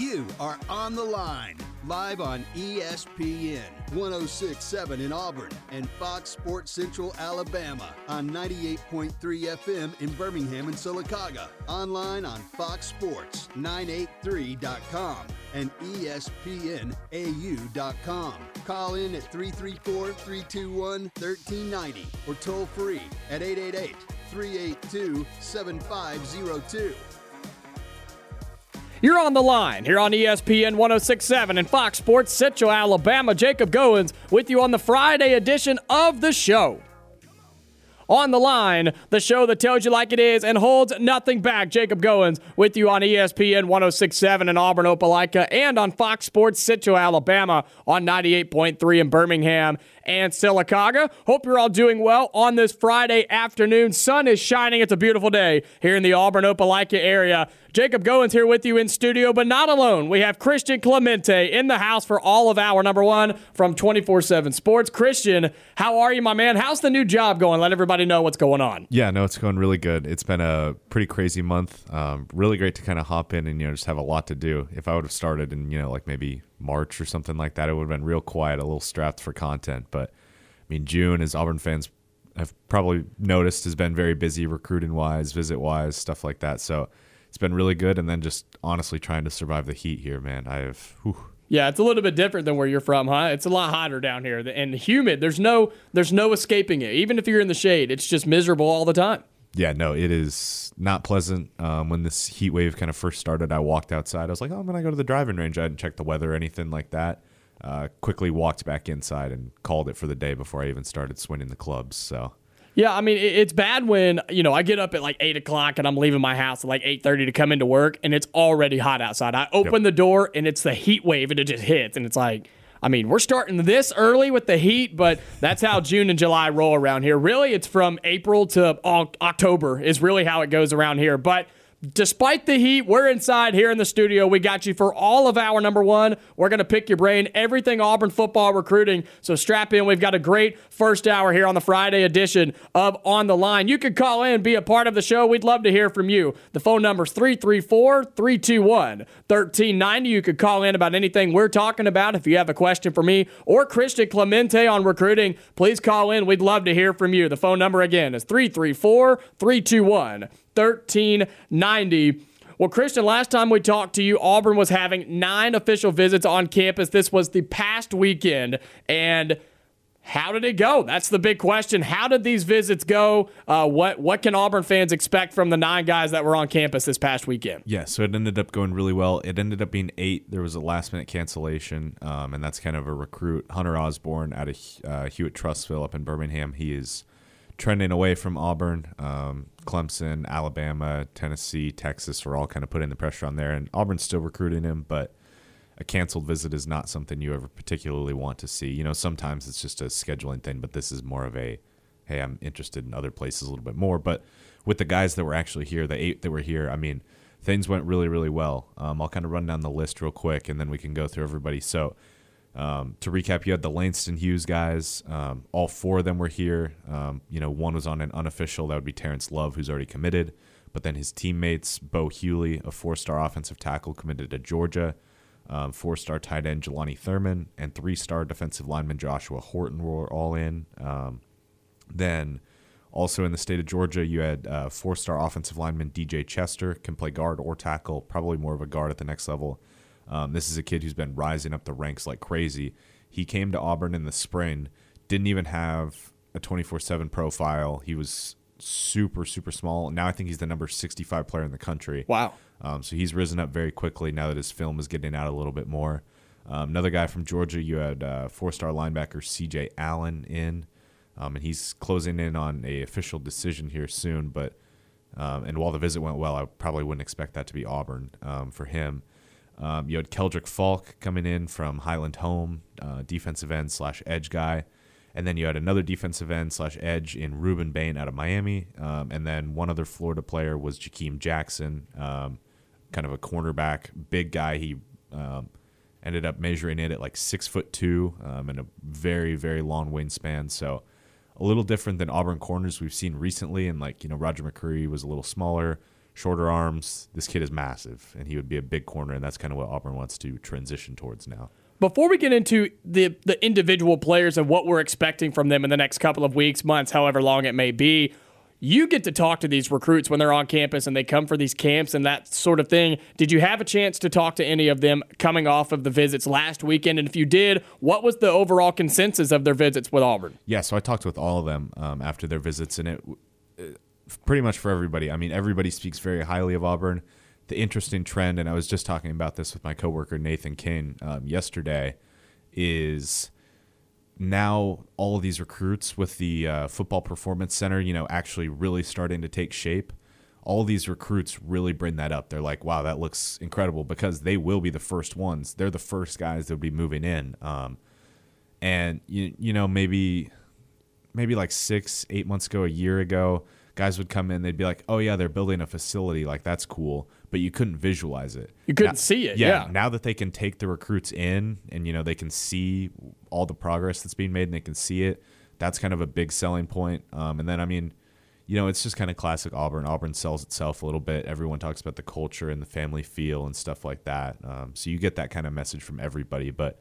You are on the line, live on ESPN 1067 in Auburn and Fox Sports Central Alabama on 98.3 FM in Birmingham and Sylacauga. Online on foxsports983.com and espnau.com. Call in at 334 321 1390 or toll free at 888 382 7502. You're on the line here on ESPN 1067 and Fox Sports Central Alabama. Jacob Goins with you on the Friday edition of the show. On the line, the show that tells you like it is and holds nothing back. Jacob Goins with you on ESPN 1067 in Auburn, Opelika, and on Fox Sports Central Alabama on 98.3 in Birmingham and Sylacauga. Hope you're all doing well on this Friday afternoon. Sun is shining. It's a beautiful day here in the Auburn Opelika area. Jacob Goins here with you in studio, but not alone. We have Christian Clemente in the house for all of our number one from 24 7 Sports. Christian, how are you, my man? How's the new job going? Let everybody know what's going on. Yeah, no, it's going really good. It's been a pretty crazy month. Um, really great to kind of hop in and, you know, just have a lot to do. If I would have started in, you know, like maybe March or something like that, it would have been real quiet, a little strapped for content. But I mean, June, as Auburn fans have probably noticed, has been very busy recruiting wise, visit wise, stuff like that. So, it's been really good. And then just honestly trying to survive the heat here, man. I have. Whew. Yeah, it's a little bit different than where you're from, huh? It's a lot hotter down here and humid. There's no there's no escaping it. Even if you're in the shade, it's just miserable all the time. Yeah, no, it is not pleasant. Um, when this heat wave kind of first started, I walked outside. I was like, oh, I'm gonna go to the driving range. I didn't check the weather or anything like that. Uh, quickly walked back inside and called it for the day before I even started swinging the clubs. So yeah, I mean it's bad when you know I get up at like eight o'clock and I'm leaving my house at like eight thirty to come into work and it's already hot outside. I open yep. the door and it's the heat wave and it just hits and it's like. I mean, we're starting this early with the heat, but that's how June and July roll around here. Really, it's from April to October is really how it goes around here. But Despite the heat, we're inside here in the studio. We got you for all of our number one. We're going to pick your brain, everything Auburn football recruiting. So strap in. We've got a great first hour here on the Friday edition of On the Line. You can call in, be a part of the show. We'd love to hear from you. The phone number is 334 321 1390. You could call in about anything we're talking about. If you have a question for me or Christian Clemente on recruiting, please call in. We'd love to hear from you. The phone number again is 334 321 1390. Well, Christian, last time we talked to you, Auburn was having nine official visits on campus. This was the past weekend. And how did it go? That's the big question. How did these visits go? Uh, what what can Auburn fans expect from the nine guys that were on campus this past weekend? Yeah, so it ended up going really well. It ended up being eight. There was a last minute cancellation, um, and that's kind of a recruit, Hunter Osborne, out of uh, Hewitt-Trussville up in Birmingham. He is trending away from Auburn. Um, Clemson, Alabama, Tennessee, Texas are all kind of putting the pressure on there, and Auburn's still recruiting him, but a canceled visit is not something you ever particularly want to see. You know, sometimes it's just a scheduling thing, but this is more of a, hey, I'm interested in other places a little bit more. But with the guys that were actually here, the eight that were here, I mean, things went really, really well. Um, I'll kind of run down the list real quick, and then we can go through everybody. So um, to recap, you had the Langston Hughes guys. Um, all four of them were here. Um, you know, one was on an unofficial. That would be Terrence Love, who's already committed. But then his teammates, Bo Hughley, a four-star offensive tackle, committed to Georgia. Um, four-star tight end Jelani Thurman and three-star defensive lineman Joshua Horton were all in. Um, then, also in the state of Georgia, you had uh, four-star offensive lineman DJ Chester, can play guard or tackle, probably more of a guard at the next level. Um, this is a kid who's been rising up the ranks like crazy. He came to Auburn in the spring, didn't even have a 24 7 profile. He was super, super small. Now I think he's the number 65 player in the country. Wow. Um, so he's risen up very quickly now that his film is getting out a little bit more. Um, another guy from Georgia, you had uh, four star linebacker CJ Allen in, um, and he's closing in on a official decision here soon. But um, and while the visit went well, I probably wouldn't expect that to be Auburn um, for him. Um, you had Keldric Faulk coming in from Highland Home, uh, defensive end slash edge guy. And then you had another defensive end slash edge in Rueben Bain out of Miami. Um, and then one other Florida player was Jakeem Jackson, um, kind of a cornerback, big guy. He um, ended up measuring it at like six foot two um, and a very, very long wingspan. So a little different than Auburn corners we've seen recently. And like, you know, Roger McCreary was a little smaller. Shorter arms. This kid is massive, and he would be a big corner, and that's kind of what Auburn wants to transition towards now. Before we get into the the individual players and what we're expecting from them in the next couple of weeks, months, however long it may be, you get to talk to these recruits when they're on campus and they come for these camps and that sort of thing. Did you have a chance to talk to any of them coming off of the visits last weekend? And if you did, what was the overall consensus of their visits with Auburn? Yeah, so I talked with all of them um, after their visits, and it uh, pretty much for everybody. I mean, everybody speaks very highly of Auburn. The interesting trend, and I was just talking about this with my coworker Nathan King um, yesterday, is now all of these recruits with the uh, football performance center, you know, actually really starting to take shape. All these recruits really bring that up. They're like, "Wow, that looks incredible," because they will be the first ones. They're the first guys that will be moving in. Um, and you you know maybe maybe like six eight months ago, a year ago, guys would come in. They'd be like, "Oh yeah, they're building a facility. Like that's cool." But you couldn't visualize it. You couldn't Now- see it. Yeah. Now that they can take the recruits in, and you know they can see all the progress that's being made, and they can see it. That's kind of a big selling point. Um, and then I mean, you know, it's just kind of classic Auburn. Auburn sells itself a little bit. Everyone talks about the culture and the family feel and stuff like that. Um, so you get that kind of message from everybody. But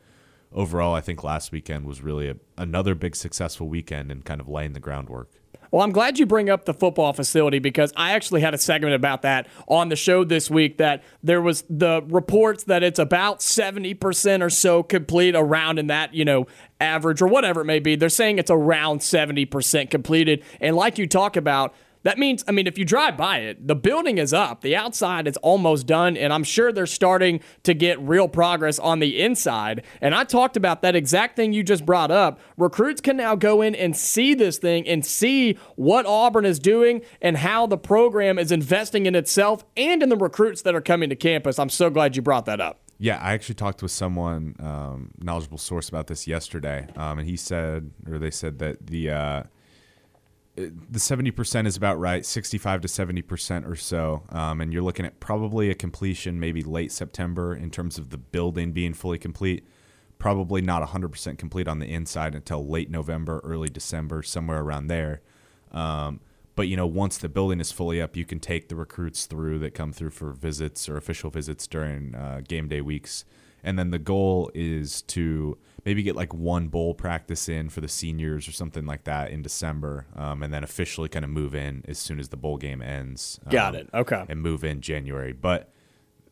overall, I think last weekend was really a, another big successful weekend and kind of laying the groundwork. Well, I'm glad you bring up the football facility because I actually had a segment about that on the show this week. That there was the reports that it's about 70% or so complete around in that, you know, average or whatever it may be. They're saying it's around 70% completed. And like you talk about, that means, I mean, if you drive by it, the building is up. The outside is almost done, and I'm sure they're starting to get real progress on the inside. And I talked about that exact thing you just brought up. Recruits can now go in and see this thing and see what Auburn is doing and how the program is investing in itself and in the recruits that are coming to campus. I'm so glad you brought that up. Yeah, I actually talked with someone um, knowledgeable source about this yesterday, um, and he said, or they said that the uh, the seventy percent is about right, sixty-five to seventy percent or so, um, and you're looking at probably a completion maybe late September in terms of the building being fully complete. Probably not hundred percent complete on the inside until late November, early December, somewhere around there. Um, but you know, once the building is fully up, you can take the recruits through that come through for visits or official visits during uh, game day weeks. And then the goal is to maybe get like one bowl practice in for the seniors or something like that in December, um, and then officially kind of move in as soon as the bowl game ends. Got um, it. Okay. And move in January. But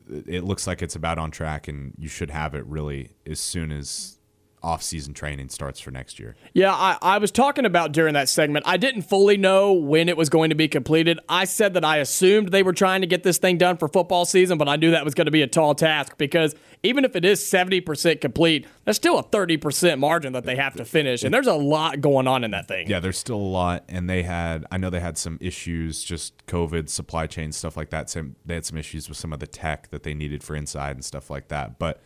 it looks like it's about on track, and you should have it really as soon as off-season training starts for next year. Yeah, I, I was talking about during that segment. I didn't fully know when it was going to be completed. I said that I assumed they were trying to get this thing done for football season, but I knew that was going to be a tall task because even if it is 70% complete, that's still a 30% margin that they have to finish. And there's a lot going on in that thing. Yeah, there's still a lot, and they had. I know they had some issues, just COVID, supply chain stuff like that. Some they had some issues with some of the tech that they needed for inside and stuff like that. But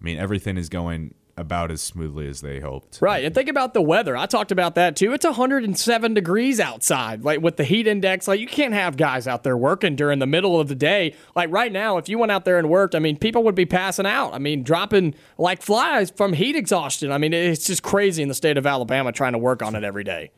I mean, everything is going about as smoothly as they hoped. Right. And think about the weather. I talked about that too. It's 107 degrees outside. Like with the heat index, like you can't have guys out there working during the middle of the day. Like right now, if you went out there and worked, I mean, people would be passing out. I mean, dropping like flies from heat exhaustion. I mean, it's just crazy in the state of Alabama trying to work on it every day.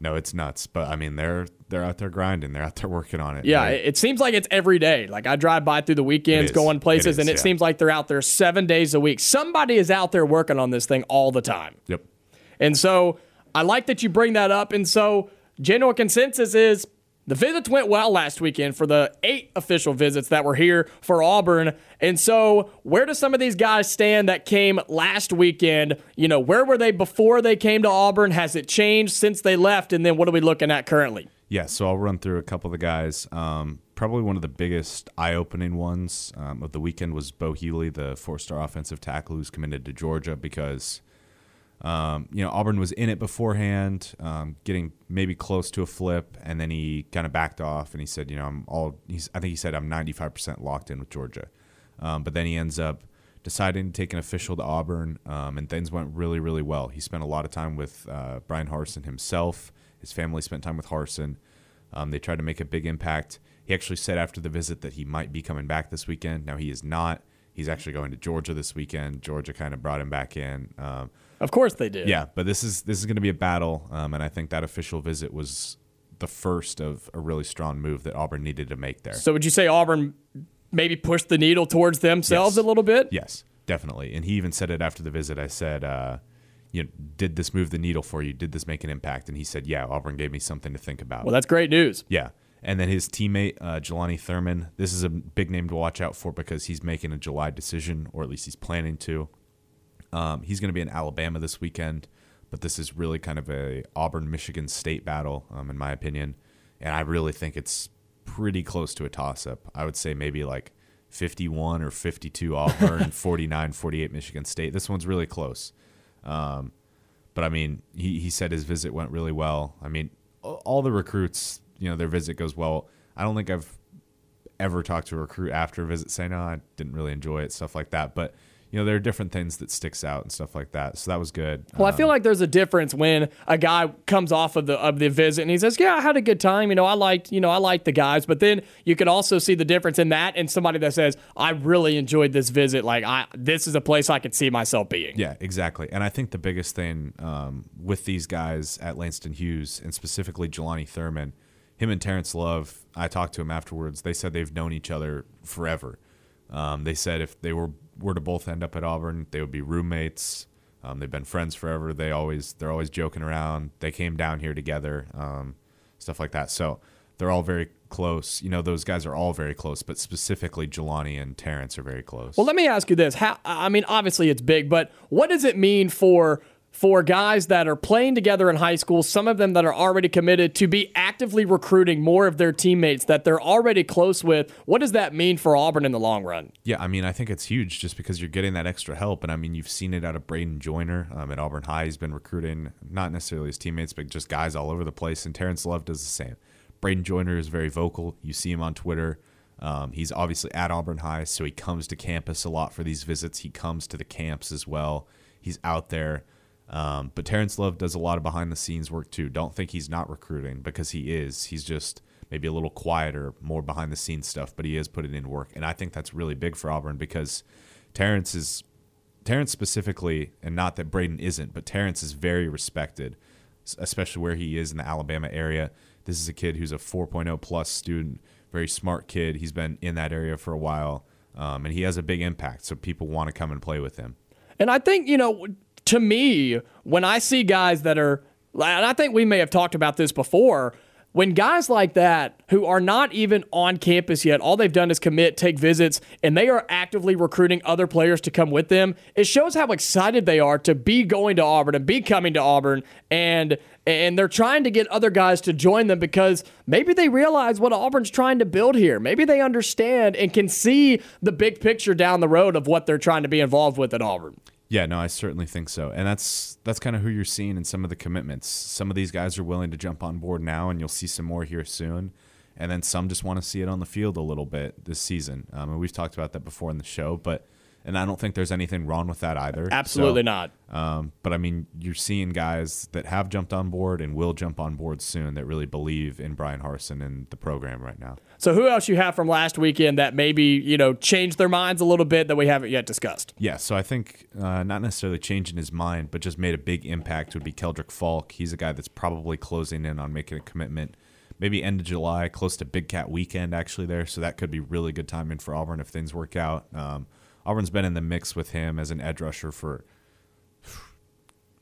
No, it's nuts. But I mean, they're they're out there grinding. They're out there working on it. Yeah, it, it seems like it's every day. Like I drive by through the weekends, going places, It is, and it yeah. seems like they're out there seven days a week. Somebody is out there working on this thing all the time. Yep. And so I like that you bring that up. And so general consensus is the visits went well last weekend for the eight official visits that were here for Auburn. And so where do some of these guys stand that came last weekend? You know, where were they before they came to Auburn? Has it changed since they left? And then what are we looking at currently? Yeah, so I'll run through a couple of the guys. Um, probably one of the biggest eye-opening ones um, of the weekend was Bo Hughley, the four-star offensive tackle who's committed to Georgia because, um, you know, Auburn was in it beforehand, um, getting maybe close to a flip, and then he kind of backed off and he said, you know, I'm all. He's, I think he said I'm 95% locked in with Georgia, um, but then he ends up deciding to take an official to Auburn, um, and things went really, really well. He spent a lot of time with uh, Bryan Harsin himself. His family spent time with Harsin. Um, they tried to make a big impact. He actually said after the visit that he might be coming back this weekend. Now he is not. He's actually going to Georgia this weekend. Georgia kind of brought him back in. Um, Of course they did. yeah, but this is this is going to be a battle, um, and I think that official visit was the first of a really strong move that Auburn needed to make there. So would you say Auburn maybe pushed the needle towards themselves Yes. a little bit? Yes, definitely. And he even said it after the visit. I said, uh, you know, did this move the needle for you? Did this make an impact? And he said, yeah, Auburn gave me something to think about. Well, that's great news. yeah. And then his teammate, uh, Jelani Thurman, this is a big name to watch out for because he's making a July decision, or at least he's planning to. Um, he's going to be in Alabama this weekend, but this is really kind of a Auburn Michigan State battle, um, in my opinion. And I really think it's pretty close to a toss up. I would say maybe like 51 or 52 Auburn, 49 48 Michigan State. This one's really close. Um, but I mean, he, he said his visit went really well. I mean, all the recruits, you know, their visit goes well. I don't think I've ever talked to a recruit after a visit saying, no, I didn't really enjoy it, stuff like that. But, you know, there are different things that sticks out and stuff like that. So that was good. Well, I feel like there's a difference when a guy comes off of the of the visit and he says, "Yeah, I had a good time. You know, I liked, you know, I liked the guys." But then you could also see the difference in that and somebody that says, "I really enjoyed this visit. Like, I this is a place I could see myself being." Yeah, exactly. And I think the biggest thing um, with these guys at Langston Hughes, and specifically Jelani Thurman, him and Terrence Love, I talked to him afterwards. They said they've known each other forever. Um, they said if they were were to both end up at Auburn, they would be roommates. Um, they've been friends forever. They always they're always joking around. They came down here together, um, stuff like that. So they're all very close. You know, those guys are all very close, but specifically Jelani and Terrence are very close. Well, let me ask you this: How? I mean, obviously it's big, but what does it mean for for guys that are playing together in high school, some of them that are already committed, to be actively recruiting more of their teammates that they're already close with? What does that mean for Auburn in the long run? Yeah, I mean, I think it's huge just because you're getting that extra help. And I mean, you've seen it out of Braden Joyner um, at Auburn High. He's been recruiting not necessarily his teammates, but just guys all over the place. And Terrence Love does the same. Braden Joyner is very vocal. You see him on Twitter. Um, he's obviously at Auburn High, so he comes to campus a lot for these visits. He comes to the camps as well. He's out there. Um, but Terrence Love does a lot of behind the scenes work too. Don't think he's not recruiting because he is. He's just maybe a little quieter, more behind the scenes stuff, but he is putting in work. And I think that's really big for Auburn because Terrence is Terrence specifically, and not that Braden isn't, but Terrence is very respected, especially where he is in the Alabama area. This is a kid who's a 4.0 plus student, very smart kid. He's been in that area for a while, um, and he has a big impact. So people want to come and play with him. And I think, you know, to me, when I see guys that are, and I think we may have talked about this before, when guys like that who are not even on campus yet, all they've done is commit, take visits, and they are actively recruiting other players to come with them, it shows how excited they are to be going to Auburn and be coming to Auburn. And and they're trying to get other guys to join them because maybe they realize what Auburn's trying to build here. Maybe they understand and can see the big picture down the road of what they're trying to be involved with at Auburn. Yeah, no, I certainly think so, and that's that's kind of who you're seeing in some of the commitments. Some of these guys are willing to jump on board now, and you'll see some more here soon. And then some just want to see it on the field a little bit this season. Um, and we've talked about that before in the show, but and I don't think there's anything wrong with that either. Absolutely So, not. Um, but I mean, you're seeing guys that have jumped on board and will jump on board soon that really believe in Bryan Harsin and the program right now. So who else you have from last weekend that maybe you know changed their minds a little bit that we haven't yet discussed? Yeah, so I think uh, not necessarily changing his mind, but just made a big impact would be Keldric Faulk. He's a guy that's probably closing in on making a commitment, maybe end of July, close to Big Cat weekend actually there. So that could be really good timing for Auburn if things work out. Um, Auburn's been in the mix with him as an edge rusher for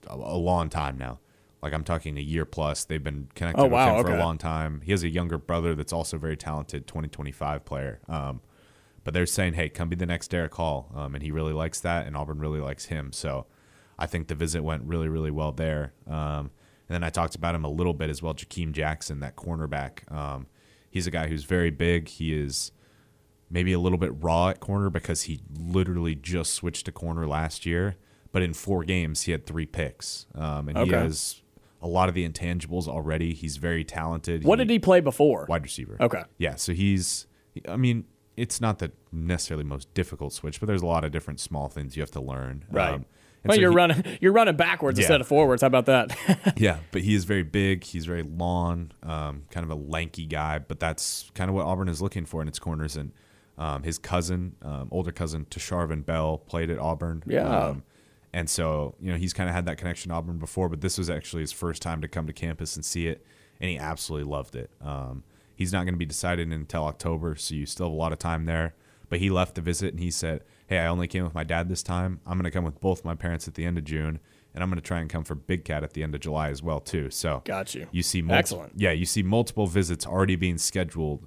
a, long time now. Like I'm talking a year plus. They've been connected Oh, with wow, him for a long time. He has a younger brother that's also very talented, 2025 player. Um, but they're saying, hey, come be the next Derick Hall. Um, and he really likes that, and Auburn really likes him. So I think the visit went really, really well there. Um, and then I talked about him a little bit as well, Jakeem Jackson, that cornerback. Um, he's a guy who's very big. He is maybe a little bit raw at corner because he literally just switched to corner last year. But in four games, he had three picks. Um, and he has a lot of the intangibles already. He's very talented. What did he play before? Wide receiver. Okay. Yeah, so he's. I mean, it's not the necessarily most difficult switch, but there's a lot of different small things you have to learn. Right. Um, well, so you're he- running you're running backwards Yeah. instead of forwards. How about that? Yeah, but he is very big. He's very long, um, kind of a lanky guy. But that's kind of what Auburn is looking for in its corners. And um, his cousin, um, older cousin, Tasharvin Bell, played at Auburn. Yeah. Um, and so you know he's kind of had that connection to Auburn before, but this was actually his first time to come to campus and see it. and he absolutely loved it. Um, he's not going to be decided until October, so you still have a lot of time there. But he left the visit and he said, "Hey, I only came with my dad this time. I'm going to come with both my parents at the end of June." And I'm going to try and come for Big Cat at the end of July as well too. So Got you. You see, multi- Excellent. Yeah, you see multiple visits already being scheduled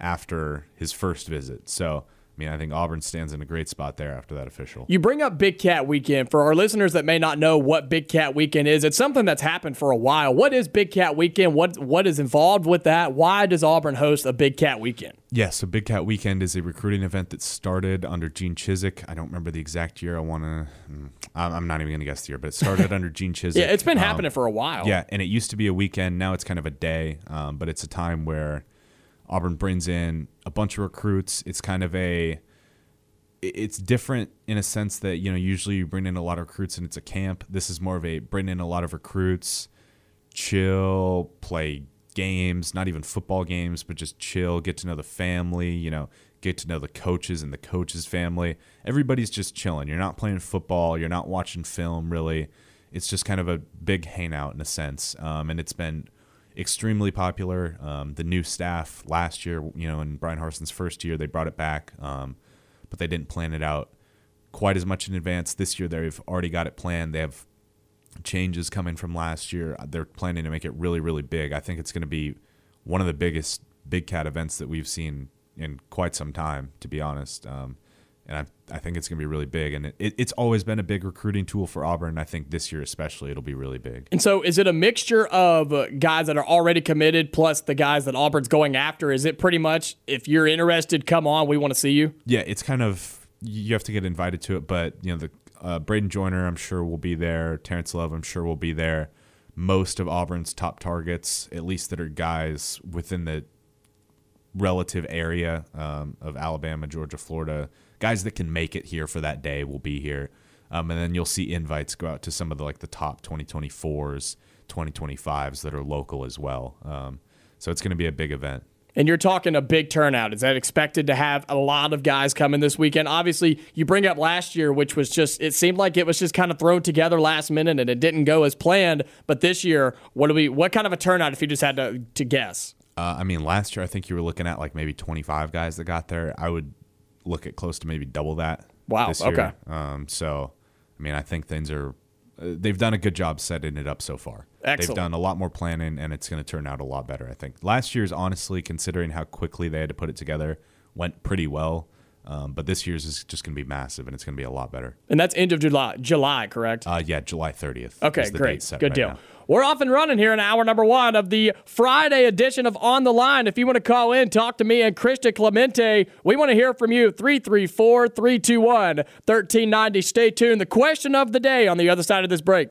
after his first visit. So, I mean, I think Auburn stands in a great spot there after that official. You bring up Big Cat Weekend. For our listeners that may not know what Big Cat Weekend is, it's something that's happened for a while. What is Big Cat Weekend? What what is involved with that? Why does Auburn host a Big Cat Weekend? Yeah, so Big Cat Weekend is a recruiting event that started under Gene Chizik. I don't remember the exact year. I want to. I'm not even going to guess the year, but it started under Gene Chizik. Yeah, it's been Um, happening for a while. Yeah, and it used to be a weekend. Now it's kind of a day, um, but it's a time where Auburn brings in a bunch of recruits. It's kind of a. It's different in a sense that you know usually you bring in a lot of recruits and it's a camp. This is more of a bring in a lot of recruits, chill, play games, not even football games, but just chill, get to know the family. You know, get to know the coaches and the coaches' family. Everybody's just chilling. You're not playing football. You're not watching film really. It's just kind of a big hangout in a sense, um, and it's been extremely popular. Um, the new staff last year, you know, in Bryan Harsin's first year, they brought it back, um, but they didn't plan it out quite as much in advance. This year, they've already got it planned. They have changes coming from last year. They're planning to make it really, really big. I think it's going to be one of the biggest Big Cat events that we've seen in quite some time, to be honest. Um, and I, I think it's going to be really big. And it, it, it's always been a big recruiting tool for Auburn. I think this year especially, it'll be really big. And so, is it a mixture of uh, guys that are already committed plus the guys that Auburn's going after? Is it pretty much if you're interested, come on, we want to see you? Yeah, it's kind of you have to get invited to it, but you know the uh, Braden Joyner, I'm sure will be there. Terrence Love, I'm sure will be there. Most of Auburn's top targets, at least that are guys within the relative area um, of Alabama, Georgia, Florida, guys that can make it here for that day will be here. Um, and then you'll see invites go out to some of the like the top 2024s, 2025s that are local as well. Um, so it's going to be a big event. And you're talking a big turnout. Is that expected to have a lot of guys coming this weekend? Obviously, you bring up last year, which was just, it seemed like it was just kind of thrown together last minute and it didn't go as planned. But this year, what do we, what kind of a turnout if you just had to, to guess? Uh, I mean, last year I think you were looking at like maybe 25 guys that got there. I would look at close to maybe double that. Wow, okay. Um, so, I mean, I think things are. Uh, they've done a good job setting it up so far. Excellent. They've done a lot more planning, and it's going to turn out a lot better. I think last year's, honestly, considering how quickly they had to put it together, went pretty well. Um, but this year's is just going to be massive, and it's going to be a lot better. And that's end of July, July, correct? Uh, yeah, July 30th. Okay, is the great. date set Good right deal. now. We're off and running here in hour number one of the Friday edition of On the Line. If you want to call in, talk to me and Christian Clemente. We want to hear from you. 334 321 1390. Stay tuned. The question of the day on the other side of this break.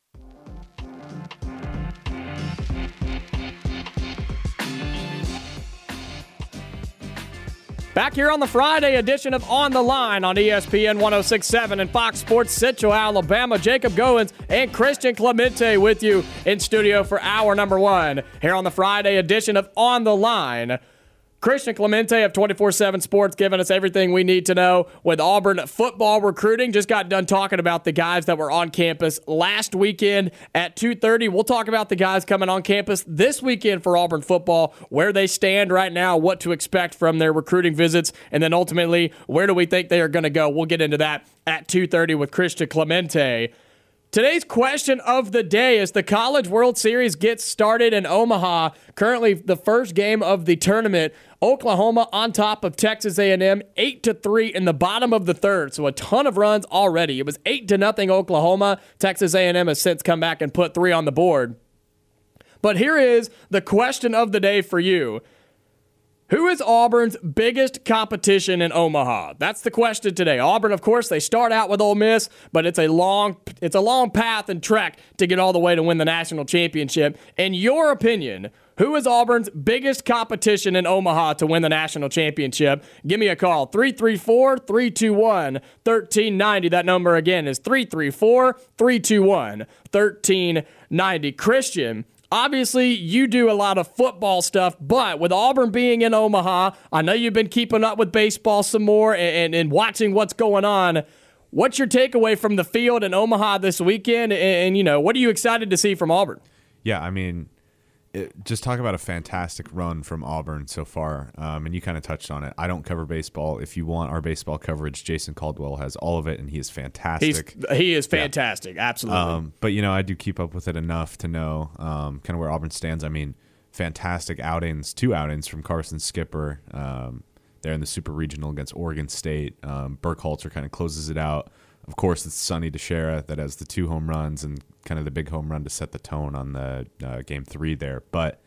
Back here on the Friday edition of On the Line on ESPN 1067 and Fox Sports Central Alabama. Jacob Goins and Christian Clemente with you in studio for hour number one here on the Friday edition of On the Line. Christian Clemente of 24 7 Sports giving us everything we need to know with Auburn football recruiting. Just got done talking about the guys that were on campus last weekend at 2.30. We'll talk about the guys coming on campus this weekend for Auburn football, where they stand right now, what to expect from their recruiting visits, and then ultimately, where do we think they are going to go? We'll get into that at 2.30 with Christian Clemente. Today's question of the day is the College World Series gets started in Omaha. Currently the first game of the tournament. Oklahoma on top of Texas A&M 8 to 3 in the bottom of the third. So a ton of runs already. It was 8 to nothing Oklahoma. Texas A&M has since come back and put 3 on the board. But here is the question of the day for you. Who is Auburn's biggest competition in Omaha? That's the question today. Auburn, of course, they start out with Ole Miss, but it's a long it's a long path and trek to get all the way to win the national championship. In your opinion, who is Auburn's biggest competition in Omaha to win the national championship? Give me a call 334 321 1390. That number again is 334 321 1390. Christian, Obviously, you do a lot of football stuff, but with Auburn being in Omaha, I know you've been keeping up with baseball some more and, and, and watching what's going on. What's your takeaway from the field in Omaha this weekend? And, and, you know, what are you excited to see from Auburn? Yeah, I mean, it, just talk about a fantastic run from Auburn so far. Um, and you kind of touched on it. I don't cover baseball. If you want our baseball coverage, Jason Caldwell has all of it, and he is fantastic. He's, he is fantastic. Yeah. Absolutely. Um, but you know, I do keep up with it enough to know um, kind of where Auburn stands. I mean, fantastic outings, two outings from Carson Skipper. Um, there in the Super Regional against Oregon State. Um, Burkhalter kind of closes it out. Of course, it's Sonny DiChiara that has the two home runs and kind of the big home run to set the tone on the uh, game three there. But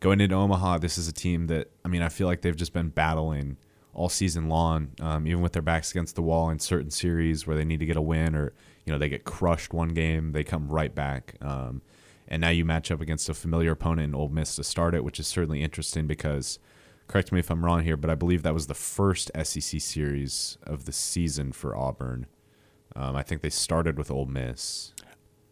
going into Omaha, this is a team that I mean I feel like they've just been battling all season long, um, even with their backs against the wall in certain series where they need to get a win or you know they get crushed one game, they come right back. Um, and now you match up against a familiar opponent in Ole Miss to start it, which is certainly interesting because correct me if I'm wrong here, but I believe that was the first SEC series of the season for Auburn. Um, I think they started with Ole Miss.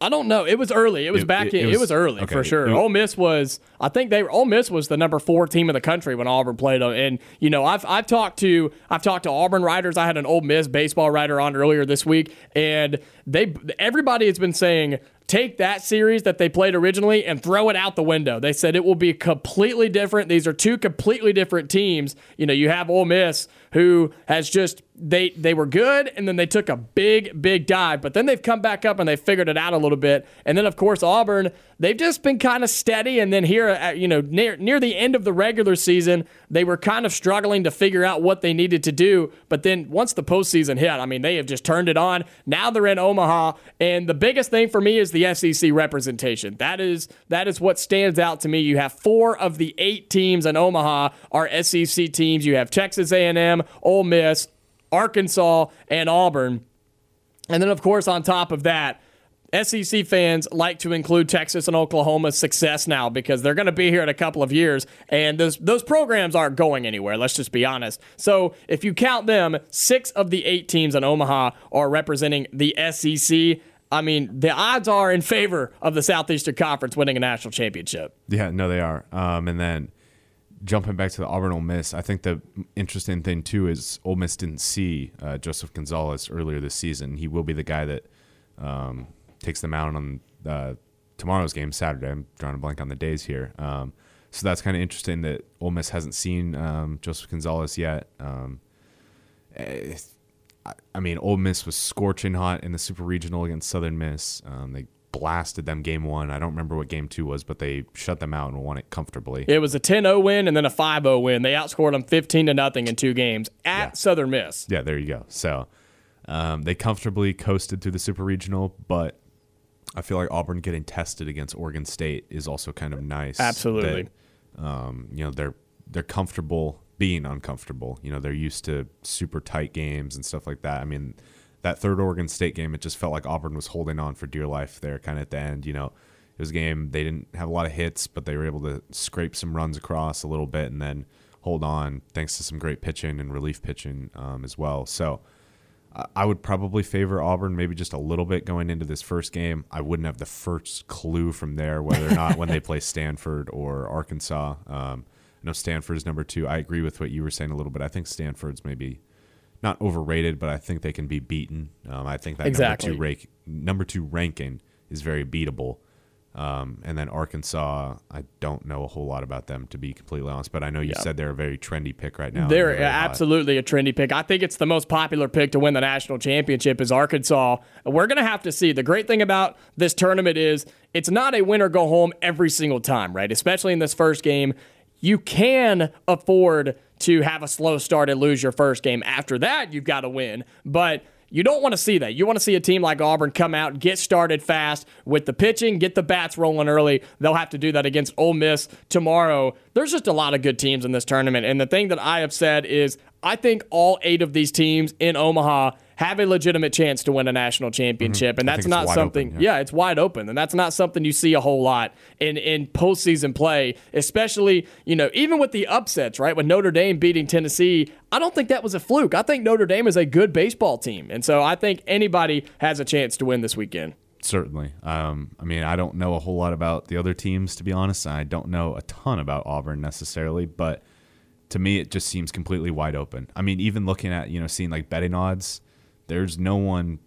I don't know. It was early. It was It- back. it- in, it it was- was early okay, for sure. it- Ole Miss was. I think they. Ole Miss was the number four team in the country when Auburn played them. And you know, I've I've talked to I've talked to Auburn writers. I had an Ole Miss baseball writer on earlier this week, and they everybody has been saying take that series that they played originally and throw it out the window. They said it will be completely different. These are two completely different teams. You know, you have Ole Miss who has just they they were good and then they took a big big dive, but then they've come back up and they figured it out a little bit. And then of course Auburn, they've just been kind of steady and then here at, you know near near the end of the regular season, they were kind of struggling to figure out what they needed to do, but then once the postseason hit, I mean, they have just turned it on. Now they're in Omaha, and the biggest thing for me is the SEC representation. That is that is what stands out to me. You have four of the eight teams in Omaha are SEC teams. You have Texas A&M, Ole Miss, Arkansas, and Auburn. And then, of course, on top of that, SEC fans like to include Texas and Oklahoma's success now because they're going to be here in a couple of years, and those those programs aren't going anywhere. Let's just be honest. So if you count them, six of the eight teams in Omaha are representing the SEC. I mean, the odds are in favor of the Southeastern Conference winning a national championship. Yeah, no, they are. Um, and then jumping back to the Auburn Ole Miss, I think the interesting thing too is Ole Miss didn't see uh, Joseph Gonzalez earlier this season. He will be the guy that um, takes them out on uh, tomorrow's game, Saturday. I'm drawing a blank on the days here. Um, so that's kind of interesting that Ole Miss hasn't seen um, Joseph Gonzalez yet. Um, eh, I- mean, Ole Miss was scorching hot in the Super Regional against Southern Miss. Um, they blasted them game one. I don't remember what game two was, but they shut them out and won it comfortably. It was a 10-0 win and then a 5-0 win. They outscored them 15 to nothing in two games at Yeah. Southern Miss. Yeah, there you go. So um, they comfortably coasted through the Super Regional, but I feel like Auburn getting tested against Oregon State is also kind of nice. Absolutely. That, um, you know, they're they're comfortable being uncomfortable. You know, they're used to super tight games and stuff like that. I mean, that third Oregon State game, it just felt like Auburn was holding on for dear life there, kind of at the end. You know, it was a game they didn't have a lot of hits, but they were able to scrape some runs across a little bit and then hold on thanks to some great pitching and relief pitching um, as well. So. I- would probably favor Auburn maybe just a little bit going into this first game. I wouldn't have the first clue from there whether or not when they play Stanford or Arkansas. Um, I know Stanford's number two. I agree with what you were saying a little bit. I think Stanford's maybe not overrated, but I think they can be beaten. Um, I think that Exactly. number two rank, number two ranking is very beatable. Um, and then Arkansas, I don't know a whole lot about them to be completely honest, but I know you Yeah. said they're a very trendy pick right now. They're hot. absolutely a trendy pick. I think it's the most popular pick to win the national championship is Arkansas. We're going to have to see. The great thing about this tournament is it's not a win or go home every single time, right? Especially in this first game. You can afford to have a slow start and lose your first game. After that, you've got to win. But you don't want to see that. You want to see a team like Auburn come out, get started fast with the pitching, get the bats rolling early. They'll have to do that against Ole Miss tomorrow. There's just a lot of good teams in this tournament. And the thing that I have said is I think all eight of these teams in Omaha have a legitimate chance to win a national championship. And Mm-hmm. I that's not something, open, yeah. yeah, it's wide open. And that's not something you see a whole lot in, in postseason play, especially, you know, even with the upsets, right? With Notre Dame beating Tennessee, I don't think that was a fluke. I think Notre Dame is a good baseball team. And so I think anybody has a chance to win this weekend. Certainly. Um, I mean, I don't know a whole lot about the other teams, to be honest. I don't know a ton about Auburn necessarily, but to me, it just seems completely wide open. I mean, even looking at, you know, seeing like betting odds, there's no one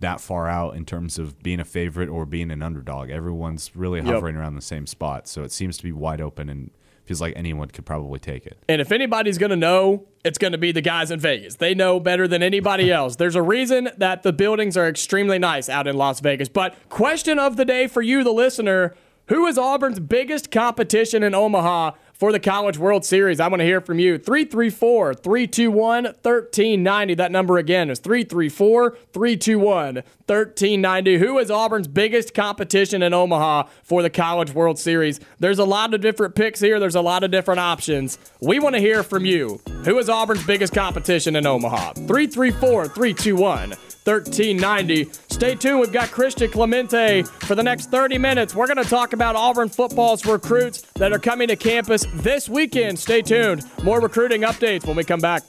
that far out in terms of being a favorite or being an underdog. Everyone's really hovering around the same spot, so it seems to be wide open and feels like anyone could probably take it. And if anybody's going to know, it's going to be the guys in Vegas. They know better than anybody else. There's a reason that the buildings are extremely nice out in Las Vegas. But question of the day for you, the listener who is Auburn's biggest competition in Omaha for the College World Series. I want to hear from you. 334 321 1390. That number again is 334 321 1390. Who is Auburn's biggest competition in Omaha for the College World Series? There's a lot of different picks here, there's a lot of different options. We want to hear from you. Who is Auburn's biggest competition in Omaha? 334 321 1390. Stay tuned. We've got Christian Clemente for the next 30 minutes. We're going to talk about Auburn football's recruits that are coming to campus this weekend. Stay tuned. More recruiting updates when we come back.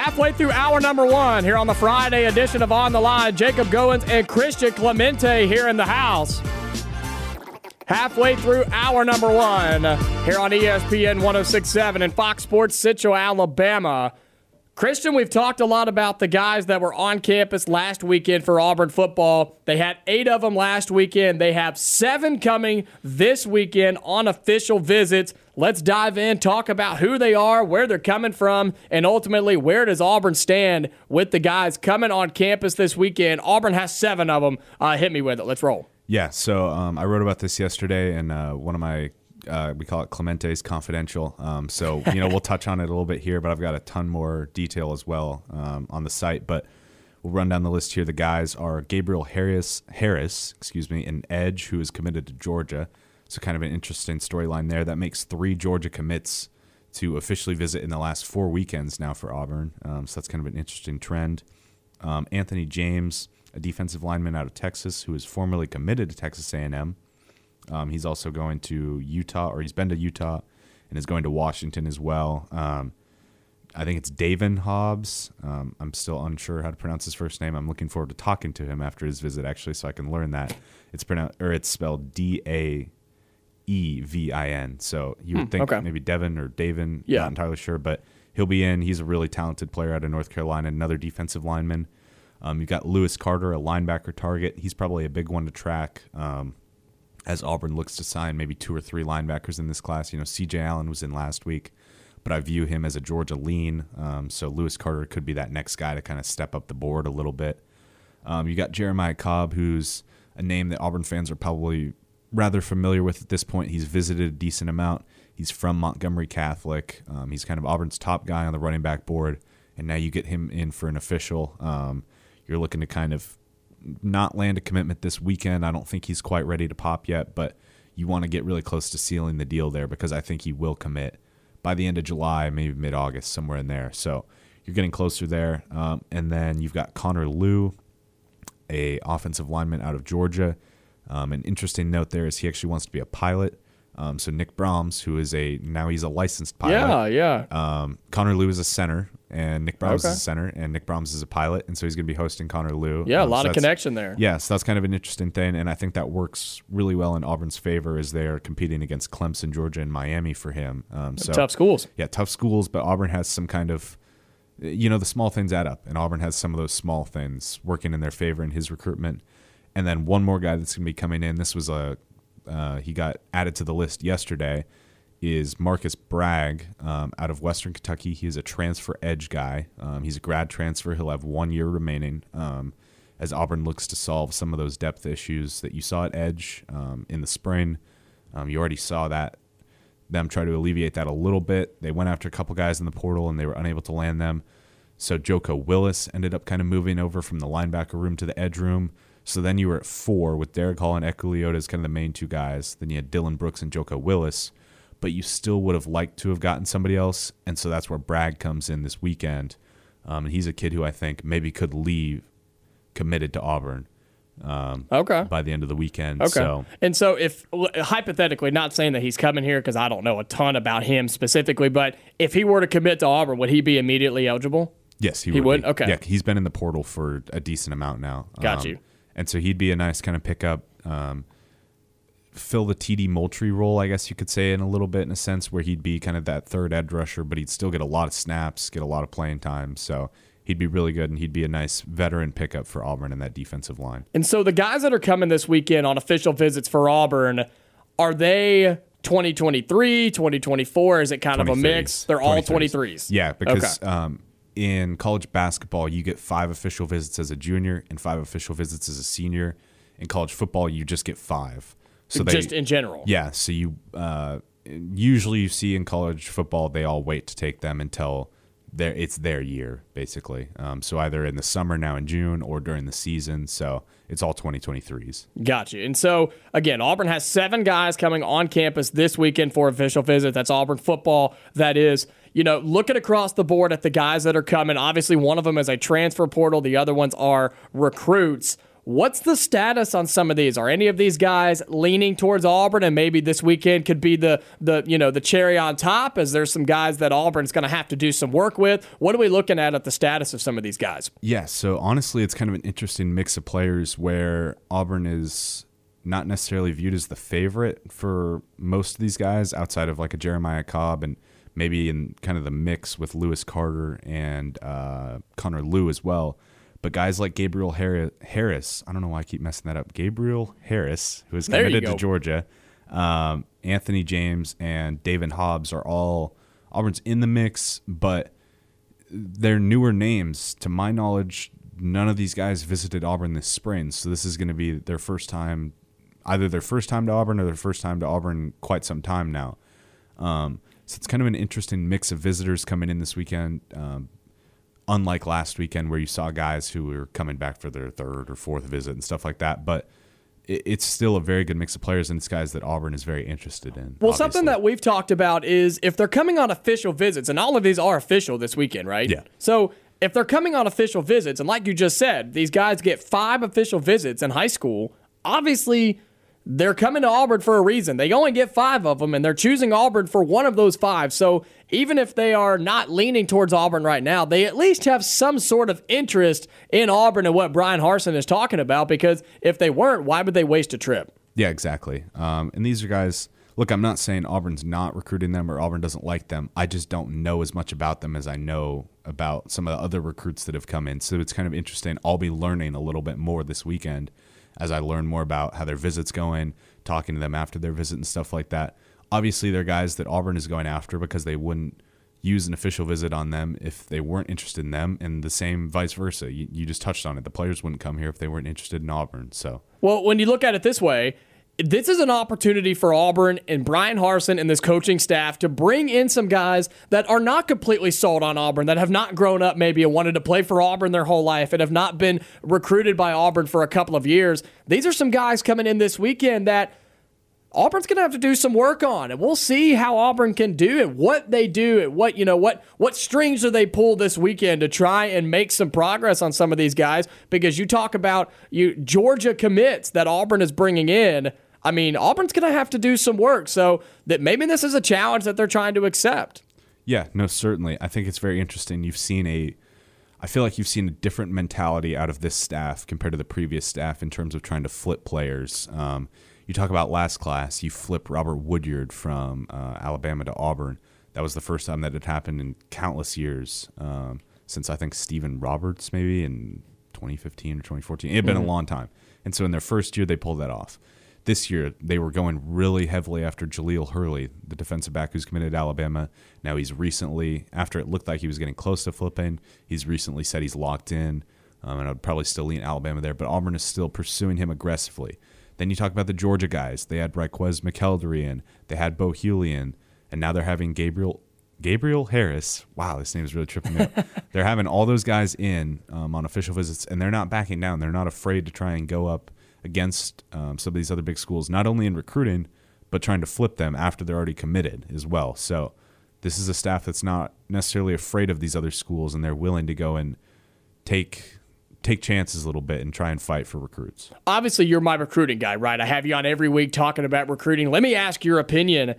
Halfway through hour number one here on the Friday edition of On the Line, Jacob Goins and Christian Clemente here in the house. Halfway through hour number one here on ESPN 1067 and Fox Sports Central, Alabama. Christian, we've talked a lot about the guys that were on campus last weekend for Auburn football. They had eight of them last weekend. They have seven coming this weekend on official visits. Let's dive in, talk about who they are, where they're coming from, and ultimately where does Auburn stand with the guys coming on campus this weekend. Auburn has seven of them. Uh, hit me with it. Let's roll. Yeah, so um, I wrote about this yesterday, and uh, one of my uh, we call it Clemente's Confidential. Um, so you know we'll touch on it a little bit here, but I've got a ton more detail as well um, on the site. But we'll run down the list here. The guys are Gabriel Harris, Harris, excuse me, an edge who is committed to Georgia. So kind of an interesting storyline there. That makes three Georgia commits to officially visit in the last four weekends now for Auburn. Um, so that's kind of an interesting trend. Um, Anthony James, a defensive lineman out of Texas who is formerly committed to Texas A&M. Um, he's also going to Utah, or he's been to Utah, and is going to Washington as well. Um, I think it's Davin Hobbs. Um, I'm still unsure how to pronounce his first name. I'm looking forward to talking to him after his visit, actually, so I can learn that. It's pronounced, or it's spelled D A E V I N. So you would think okay. maybe Devin or Davin. Yeah. Not entirely sure, but he'll be in. He's a really talented player out of North Carolina, another defensive lineman. Um, you've got Lewis Carter, a linebacker target. He's probably a big one to track um, as Auburn looks to sign maybe two or three linebackers in this class. You know, C.J. Allen was in last week, but I view him as a Georgia lean. Um, so Lewis Carter could be that next guy to kind of step up the board a little bit. Um, you got Jeremiah Cobb, who's a name that Auburn fans are probably rather familiar with at this point. He's visited a decent amount. He's from Montgomery Catholic. Um, he's kind of Auburn's top guy on the running back board, and now you get him in for an official. Um, you're looking to kind of not land a commitment this weekend. I don't think he's quite ready to pop yet, but you want to get really close to sealing the deal there because I think he will commit by the end of July, maybe mid August, somewhere in there. So you're getting closer there. Um, and then you've got Connor Lew, a offensive lineman out of Georgia. Um, an interesting note there is he actually wants to be a pilot. Um, so Nick Brahms, who is a now he's a licensed pilot. Yeah, yeah. Um, Connor Lew is a center, and Nick Brahms Okay. is a center, and Nick Brahms is a pilot, and so he's going to be hosting Connor Lew. Yeah, a Um, lot so of connection there. Yeah, so that's kind of an interesting thing, and I think that works really well in Auburn's favor as they are competing against Clemson, Georgia, and Miami for him. Um, so Tough schools. yeah, tough schools, but Auburn has some kind of, you know, the small things add up, and Auburn has some of those small things working in their favor in his recruitment. And then one more guy that's going to be coming in. This was a, uh, he got added to the list yesterday. Is Marcus Bragg um, out of Western Kentucky? He is a transfer edge guy. Um, he's a grad transfer. He'll have one year remaining. Um, as Auburn looks to solve some of those depth issues that you saw at edge um, in the spring, um, you already saw that them try to alleviate that a little bit. They went after a couple guys in the portal and they were unable to land them. So Joko Willis ended up kind of moving over from the linebacker room to the edge room. So then you were at four with Derick Hall and Eku Leota as kind of the main two guys. Then you had Dylan Brooks and Joko Willis, but you still would have liked to have gotten somebody else. And so that's where Bragg comes in this weekend. Um, and he's a kid who I think maybe could leave committed to Auburn um, Okay. by the end of the weekend. Okay. So And so, if hypothetically, not saying that he's coming here because I don't know a ton about him specifically, but if he were to commit to Auburn, would he be immediately eligible? Yes, he, He would. would? Okay. Yeah, he's been in the portal for a decent amount now. Got Um, you. And so he'd be a nice kind of pickup, um, fill the TD Moultrie role, I guess you could say, in a little bit, in a sense, where he'd be kind of that third edge rusher, but he'd still get a lot of snaps, get a lot of playing time. So he'd be really good, and he'd be a nice veteran pickup for Auburn in that defensive line. And so the guys that are coming this weekend on official visits for Auburn, are they 2023, 2024? Is it kind of a mix? They're all 23s. 23s. Yeah, because Okay. um, in college basketball, you get five official visits as a junior and five official visits as a senior. In college football, you just get five. So they, just in general. yeah. So you uh, usually you see in college football, they all wait to take them until their it's their year, basically. Um, so either in the summer now in June or during the season. So it's all 2023s. Got you. And so, again, Auburn has seven guys coming on campus this weekend for official visit. That's Auburn football. That is, you know, looking across the board at the guys that are coming. Obviously, one of them is a transfer portal, the other ones are recruits. What's the status on some of these? Are any of these guys leaning towards Auburn and maybe this weekend could be the the you know the cherry on top? As there's some guys that Auburn's going to have to do some work with. What are we looking at at the status of some of these guys? Yeah, so honestly, it's kind of an interesting mix of players where Auburn is not necessarily viewed as the favorite for most of these guys outside of like a Jeremiah Cobb and maybe in kind of the mix with Lewis Carter and uh, Connor Lew as well. But guys like Gabriel Harris, I don't know why I keep messing that up. Gabriel Harris, who is committed to Georgia, um, Anthony James and David Hobbs are all Auburn's in the mix, but they're newer names. To my knowledge, none of these guys visited Auburn this spring, so this is going to be their first time, either their first time to Auburn or their first time to Auburn quite some time now. Um, so it's kind of an interesting mix of visitors coming in this weekend. Um, unlike last weekend where you saw guys who were coming back for their third or fourth visit and stuff like that, but it, it's still a very good mix of players and it's guys that Auburn is very interested in. Well, something that we've talked about is if they're coming on official visits, and all of these are official this weekend, right? Yeah. So if they're coming on official visits, and like you just said, these guys get five official visits in high school, obviously they're coming to Auburn for a reason. They only get five of them, and they're choosing Auburn for one of those five. So even if they are not leaning towards Auburn right now, they at least have some sort of interest in Auburn and what Bryan Harsin is talking about, because if they weren't, why would they waste a trip? Yeah, exactly. Um, and these are guys. Look, I'm not saying Auburn's not recruiting them or Auburn doesn't like them. I just don't know as much about them as I know about some of the other recruits that have come in. So it's kind of interesting. I'll be learning a little bit more this weekend as I learn more about how their visits going, talking to them after their visit and stuff like that. Obviously, they're guys that Auburn is going after because they wouldn't use an official visit on them if they weren't interested in them, and the same vice versa. You, you just touched on it. The players wouldn't come here if they weren't interested in Auburn. So Well, when you look at it this way, this is an opportunity for Auburn and Bryan Harsin and this coaching staff to bring in some guys that are not completely sold on Auburn, that have not grown up maybe and wanted to play for Auburn their whole life and have not been recruited by Auburn for a couple of years. These are some guys coming in this weekend that Auburn's going to have to do some work on, and we'll see how Auburn can do and what they do and what you know what what strings do they pull this weekend to try and make some progress on some of these guys. Because you talk about you Georgia commits that Auburn is bringing in. I mean, Auburn's going to have to do some work, so that maybe this is a challenge that they're trying to accept. Yeah, no, certainly. I think it's very interesting. You've seen a, I feel like you've seen a different mentality out of this staff compared to the previous staff in terms of trying to flip players. Um, you talk about last class, you flip Robert Woodyard from uh, Alabama to Auburn. That was the first time that had happened in countless years um, since I think Stephen Roberts maybe in 2015 or 2014. It had been a long time. And so in their first year, they pulled that off this year they were going really heavily after Jahlil Hurley, the defensive back who's committed to Alabama. Now he's recently, after it looked like he was getting close to flipping, he's recently said he's locked in, um, and I'd probably still lean Alabama there. But Auburn is still pursuing him aggressively. Then you talk about the Georgia guys. They had Raquez McKeldry in, they had Bo Hughley in, and now they're having Gabriel Gabriel Harris. Wow, this name is really tripping me up. they're having all those guys in um, on official visits, and they're not backing down. They're not afraid to try and go up against um, some of these other big schools, not only in recruiting, but trying to flip them after they're already committed as well. So this is a staff that's not necessarily afraid of these other schools, and they're willing to go and take take chances a little bit and try and fight for recruits. Obviously, you're my recruiting guy, right? I have you on every week talking about recruiting. Let me ask your opinion.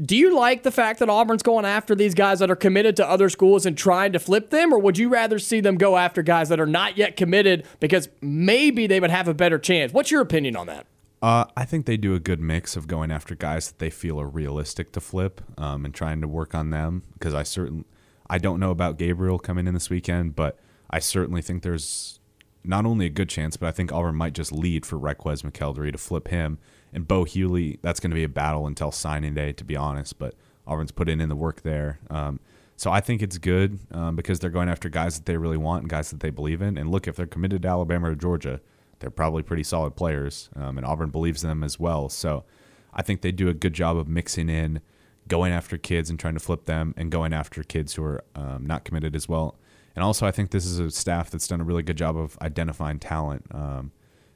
Do you like the fact that Auburn's going after these guys that are committed to other schools and trying to flip them, or would you rather see them go after guys that are not yet committed because maybe they would have a better chance? What's your opinion on that? Uh, I think they do a good mix of going after guys that they feel are realistic to flip um, and trying to work on them. Because I certainly, I don't know about Gabriel coming in this weekend, but I certainly think there's not only a good chance, but I think Auburn might just lead for Requez McElderry to flip him and Bo Hughley. That's going to be a battle until signing day, to be honest. But Auburn's putting in the work there. Um, so I think it's good um, because they're going after guys that they really want and guys that they believe in. And look, if they're committed to Alabama or Georgia, they're probably pretty solid players, um, and Auburn believes them as well. So I think they do a good job of mixing in, going after kids and trying to flip them, and going after kids who are um, not committed as well. And also, I think this is a staff that's done a really good job of identifying talent um,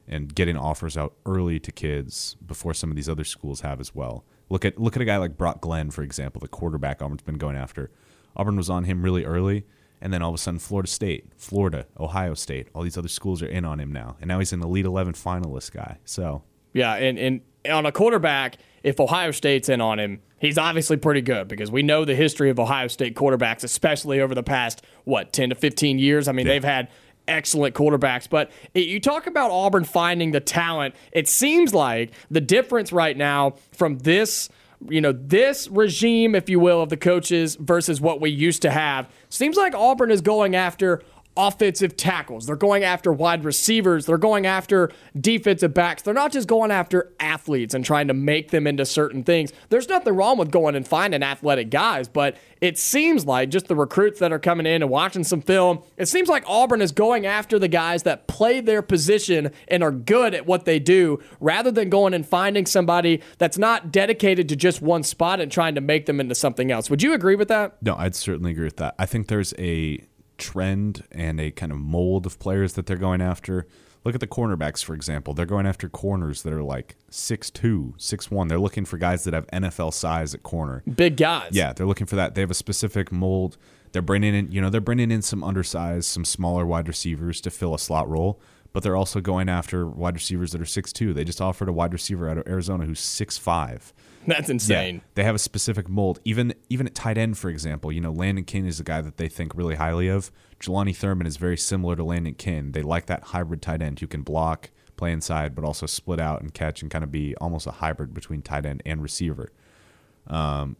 and getting offers out early to kids before some of these other schools have as well. Look at look at a guy like Brock Glenn, for example, the quarterback Auburn's been going after. Auburn was on him really early and then all of a sudden, Florida State, Florida, Ohio State, all these other schools are in on him now. And now he's an Elite 11 finalist guy. So, yeah. And, and on a quarterback, if Ohio State's in on him, he's obviously pretty good because we know the history of Ohio State quarterbacks, especially over the past, what, 10 to 15 years. I mean, yeah. they've had excellent quarterbacks. But you talk about Auburn finding the talent. It seems like the difference right now from this you know, this regime, if you will, of the coaches versus what we used to have, seems like Auburn is going after offensive tackles. They're going after wide receivers. They're going after defensive backs. They're not just going after athletes and trying to make them into certain things. There's nothing wrong with going and finding athletic guys, but it seems like just the recruits that are coming in and watching some film, it seems like Auburn is going after the guys that play their position and are good at what they do rather than going and finding somebody that's not dedicated to just one spot and trying to make them into something else. Would you agree with that? No, I'd certainly agree with that. I think there's a trend and a kind of mold of players that they're going after. Look at the cornerbacks, for example. They're going after corners that are like 6'2, 6'1. They're looking for guys that have NFL size at corner. Big guys. Yeah, they're looking for that. They have a specific mold. They're bringing in, you know, they're bringing in some undersized, some smaller wide receivers to fill a slot role, but they're also going after wide receivers that are 6'2. They just offered a wide receiver out of Arizona who's 6'5. That's insane. Yeah, they have a specific mold. Even even at tight end, for example, you know, Landon King is a guy that they think really highly of. Jelani Thurman is very similar to Landon King. They like that hybrid tight end who can block, play inside, but also split out and catch and kind of be almost a hybrid between tight end and receiver. Um,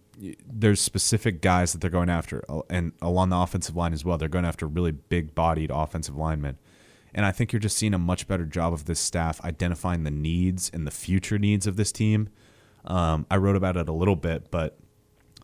there's specific guys that they're going after, and along the offensive line as well. They're going after really big-bodied offensive linemen. And I think you're just seeing a much better job of this staff identifying the needs and the future needs of this team um, I wrote about it a little bit, but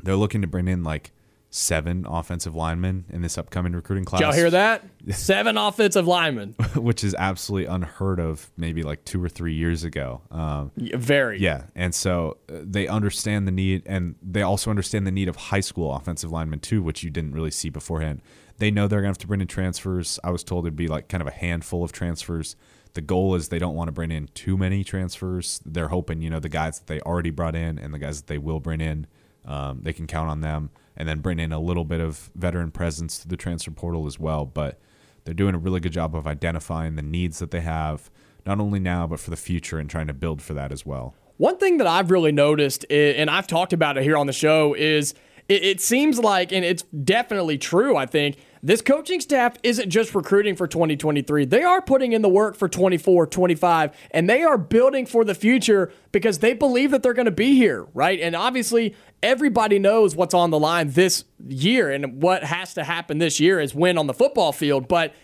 they're looking to bring in like seven offensive linemen in this upcoming recruiting class. Did y'all hear that? seven offensive linemen, which is absolutely unheard of. Maybe like two or three years ago. Um, Very. Yeah, and so uh, they understand the need, and they also understand the need of high school offensive linemen too, which you didn't really see beforehand. They know they're gonna have to bring in transfers. I was told it'd be like kind of a handful of transfers the goal is they don't want to bring in too many transfers. They're hoping, you know, the guys that they already brought in and the guys that they will bring in, um, they can count on them and then bring in a little bit of veteran presence to the transfer portal as well. But they're doing a really good job of identifying the needs that they have, not only now, but for the future and trying to build for that as well. One thing that I've really noticed, and I've talked about it here on the show, is it seems like, and it's definitely true, I think, this coaching staff isn't just recruiting for 2023. They are putting in the work for 24, 25, and they are building for the future because they believe that they're going to be here, right? And obviously, everybody knows what's on the line this year and what has to happen this year is win on the football field. But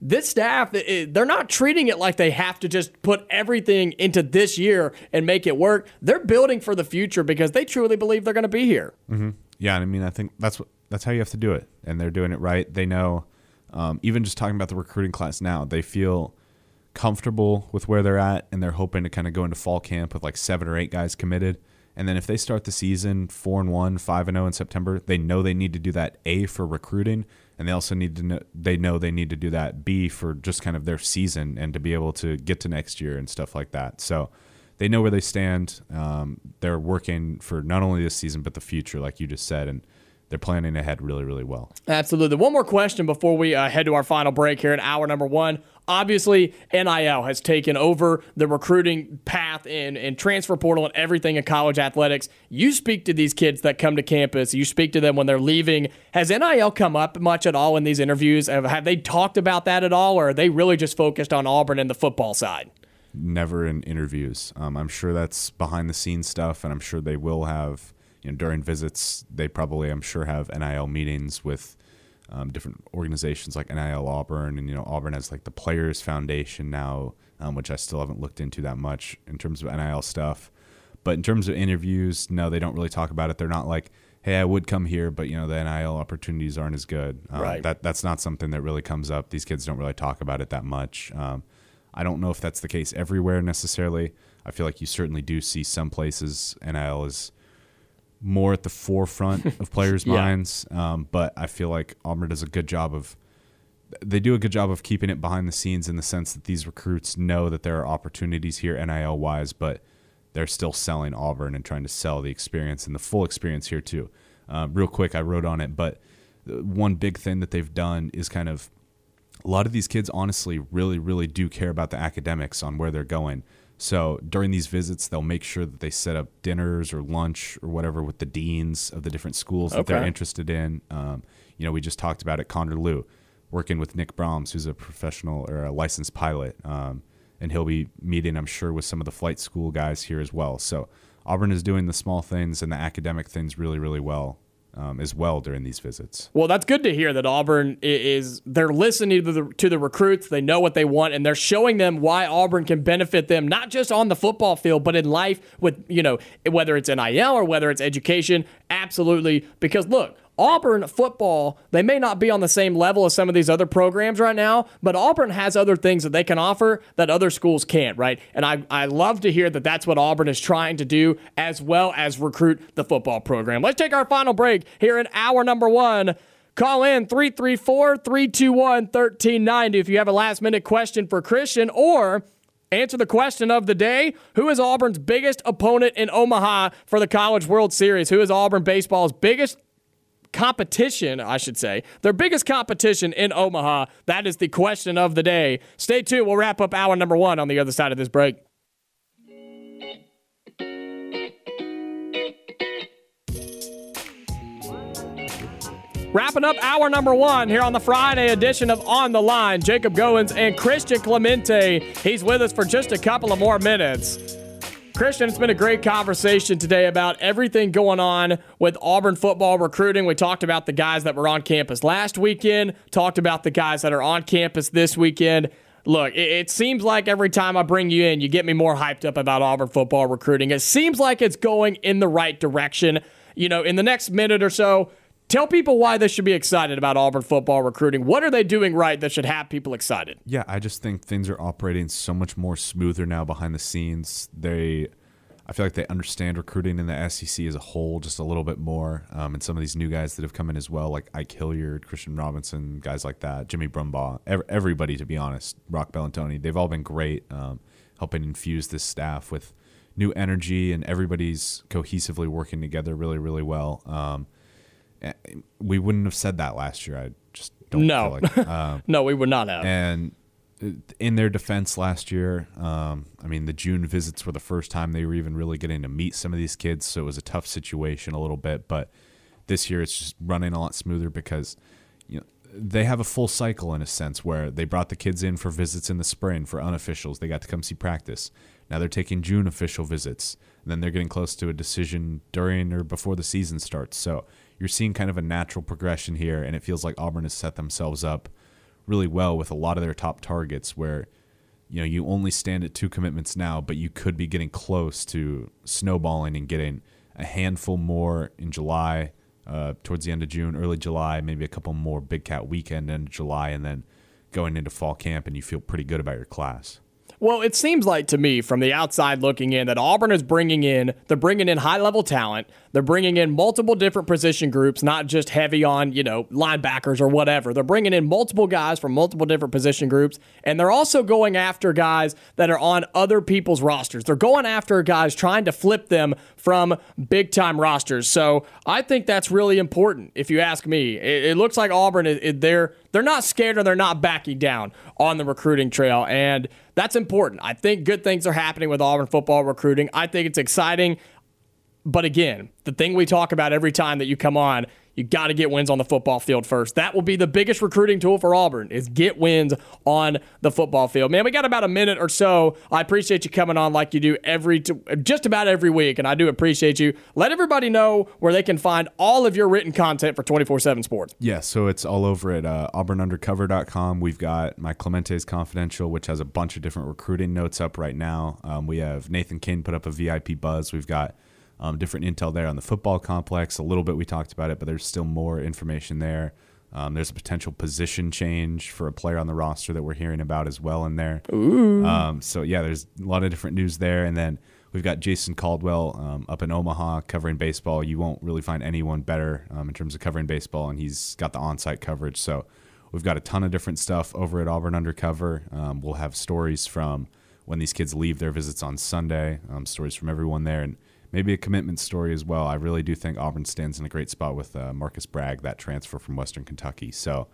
this staff, they're not treating it like they have to just put everything into this year and make it work. They're building for the future because they truly believe they're going to be here. Mm-hmm. Yeah, I mean, I think that's what that's how you have to do it, and they're doing it right. They know, um, even just talking about the recruiting class now, they feel comfortable with where they're at, and they're hoping to kind of go into fall camp with like seven or eight guys committed. And then if they start the season four and one, five and zero oh in September, they know they need to do that A for recruiting, and they also need to know they know they need to do that B for just kind of their season and to be able to get to next year and stuff like that. So they know where they stand. Um, they're working for not only this season but the future, like you just said, and they're planning ahead really, really well. Absolutely. One more question before we uh, head to our final break here in hour number one. Obviously, NIL has taken over the recruiting path and, and transfer portal and everything in college athletics. You speak to these kids that come to campus, you speak to them when they're leaving. Has NIL come up much at all in these interviews? Have, have they talked about that at all, or are they really just focused on Auburn and the football side? Never in interviews. Um, I'm sure that's behind the scenes stuff, and I'm sure they will have you know, during visits, they probably, I'm sure, have NIL meetings with um, different organizations like NIL Auburn, and you know, Auburn has like the Players Foundation now, um, which I still haven't looked into that much in terms of NIL stuff. But in terms of interviews, no, they don't really talk about it. They're not like, hey, I would come here, but you know, the NIL opportunities aren't as good. Um, right. That that's not something that really comes up. These kids don't really talk about it that much. Um, I don't know if that's the case everywhere necessarily. I feel like you certainly do see some places NIL is more at the forefront of players' yeah. minds. Um, but I feel like Auburn does a good job of they do a good job of keeping it behind the scenes in the sense that these recruits know that there are opportunities here NIL wise, but they're still selling Auburn and trying to sell the experience and the full experience here too. Uh, real quick, I wrote on it, but one big thing that they've done is kind of a lot of these kids honestly really, really do care about the academics on where they're going. So during these visits, they'll make sure that they set up dinners or lunch or whatever with the deans of the different schools that they're interested in. Um, you know, we just talked about it, Connor Lew, working with Nick Brahms, who's a professional or a licensed pilot. Um, and he'll be meeting, I'm sure, with some of the flight school guys here as well. So Auburn is doing the small things and the academic things really, really well um, as well during these visits. Well, that's good to hear that Auburn is they're listening to the to the recruits. They know what they want, and they're showing them why Auburn can benefit them not just on the football field, but in life with you know whether it's NIL or whether it's education. Absolutely, because look, Auburn football, they may not be on the same level as some of these other programs right now, but Auburn has other things that they can offer that other schools can't, right? And I, I love to hear that that's what Auburn is trying to do as well as recruit the football program. Let's take our final break here in hour number one. Call in 334 321 1390 if you have a last minute question for Christian or answer the question of the day Who is Auburn's biggest opponent in Omaha for the College World Series? Who is Auburn baseball's biggest competition, I should say, their biggest competition in Omaha? That is the question of the day. Stay tuned. We'll wrap up hour number one on the other side of this break. Wrapping up hour number one here on the Friday edition of On the Line. Jacob Goins and Christian Clemente. He's with us for just a couple of more minutes. Christian, it's been a great conversation today about everything going on with Auburn football recruiting. We talked about the guys that were on campus last weekend, talked about the guys that are on campus this weekend. Look, it, seems like every time I bring you in, you get me more hyped up about Auburn football recruiting. It seems like it's going in the right direction. You know, in the next minute or so, Tell people why they should be excited about Auburn football recruiting. What are they doing right that should have people excited? Yeah, I just think things are operating so much more smoother now behind the scenes. They, I feel like they understand recruiting in the SEC as a whole just a little bit more. Um, and some of these new guys that have come in as well, like Ike Hilliard, Christian Robinson, guys like that, Jimmy Brumbaugh, everybody to be honest, Rock Bellantoni, they've all been great, um, helping infuse this staff with new energy, and everybody's cohesively working together really, really well. Um, we wouldn't have said that last year. I just don't no. like. Um, no, we would not have. And in their defense last year, um, I mean, the June visits were the first time they were even really getting to meet some of these kids, so it was a tough situation a little bit. But this year, it's just running a lot smoother because you know they have a full cycle in a sense where they brought the kids in for visits in the spring for unofficials. They got to come see practice. Now they're taking June official visits, and then they're getting close to a decision during or before the season starts. So you're seeing kind of a natural progression here, and it feels like Auburn has set themselves up really well with a lot of their top targets where you know you only stand at two commitments now but you could be getting close to snowballing and getting a handful more in july uh, towards the end of june early july maybe a couple more big cat weekend in july and then going into fall camp and you feel pretty good about your class Well, it seems like to me from the outside looking in that Auburn is bringing in, they're bringing in high level talent. They're bringing in multiple different position groups, not just heavy on, you know, linebackers or whatever. They're bringing in multiple guys from multiple different position groups. And they're also going after guys that are on other people's rosters. They're going after guys trying to flip them from big time rosters. So I think that's really important, if you ask me. It, it looks like Auburn, is, they're, they're not scared or they're not backing down on the recruiting trail. And that's important. I think good things are happening with Auburn football recruiting. I think it's exciting. But again, the thing we talk about every time that you come on you got to get wins on the football field first. That will be the biggest recruiting tool for Auburn is get wins on the football field. Man, we got about a minute or so. I appreciate you coming on like you do every just about every week, and I do appreciate you. Let everybody know where they can find all of your written content for 24/7 Sports. Yeah, so it's all over at uh, auburnundercover.com. We've got my Clemente's Confidential, which has a bunch of different recruiting notes up right now. Um, we have Nathan Kane put up a VIP buzz. We've got um, different intel there on the football complex. A little bit we talked about it, but there's still more information there. Um, there's a potential position change for a player on the roster that we're hearing about as well in there. Um, so yeah, there's a lot of different news there, and then we've got Jason Caldwell um, up in Omaha covering baseball. You won't really find anyone better um, in terms of covering baseball, and he's got the on-site coverage. So we've got a ton of different stuff over at Auburn Undercover. Um, we'll have stories from when these kids leave their visits on Sunday, um, stories from everyone there, and maybe a commitment story as well. I really do think Auburn stands in a great spot with uh, Marcus Bragg, that transfer from Western Kentucky. So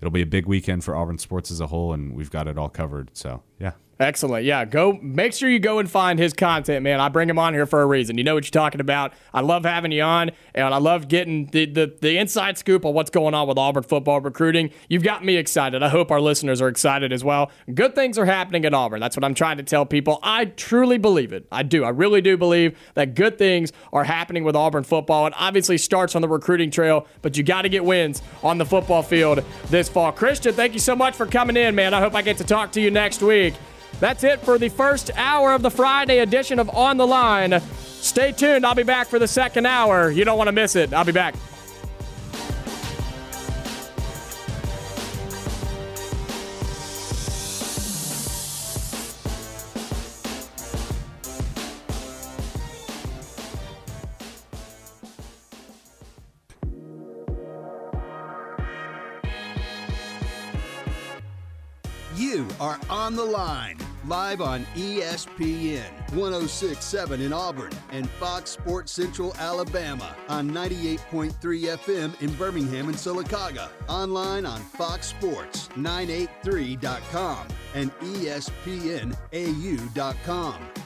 it'll be a big weekend for Auburn sports as a whole, and we've got it all covered. So yeah. Excellent. Yeah, go make sure you go and find his content, man. I bring him on here for a reason. You know what you're talking about. I love having you on, and I love getting the, the, the inside scoop on what's going on with Auburn football recruiting. You've got me excited. I hope our listeners are excited as well. Good things are happening at Auburn. That's what I'm trying to tell people. I truly believe it. I do. I really do believe that good things are happening with Auburn football. It obviously starts on the recruiting trail, but you got to get wins on the football field this fall. Christian, thank you so much for coming in, man. I hope I get to talk to you next week. That's it for the first hour of the Friday edition of On the Line. Stay tuned. I'll be back for the second hour. You don't want to miss it. I'll be back. You are on the line, live on ESPN 1067 in Auburn and Fox Sports Central Alabama on 98.3 FM in Birmingham and Sylacauga. Online on foxsports983.com and espnau.com.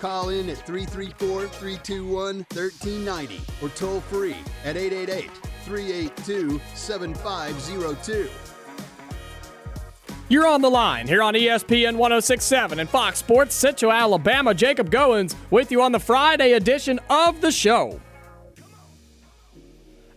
Call in at 334 321 1390 or toll free at 888 382 7502. You're on the line here on ESPN 1067 and Fox Sports Central Alabama. Jacob Goins with you on the Friday edition of the show.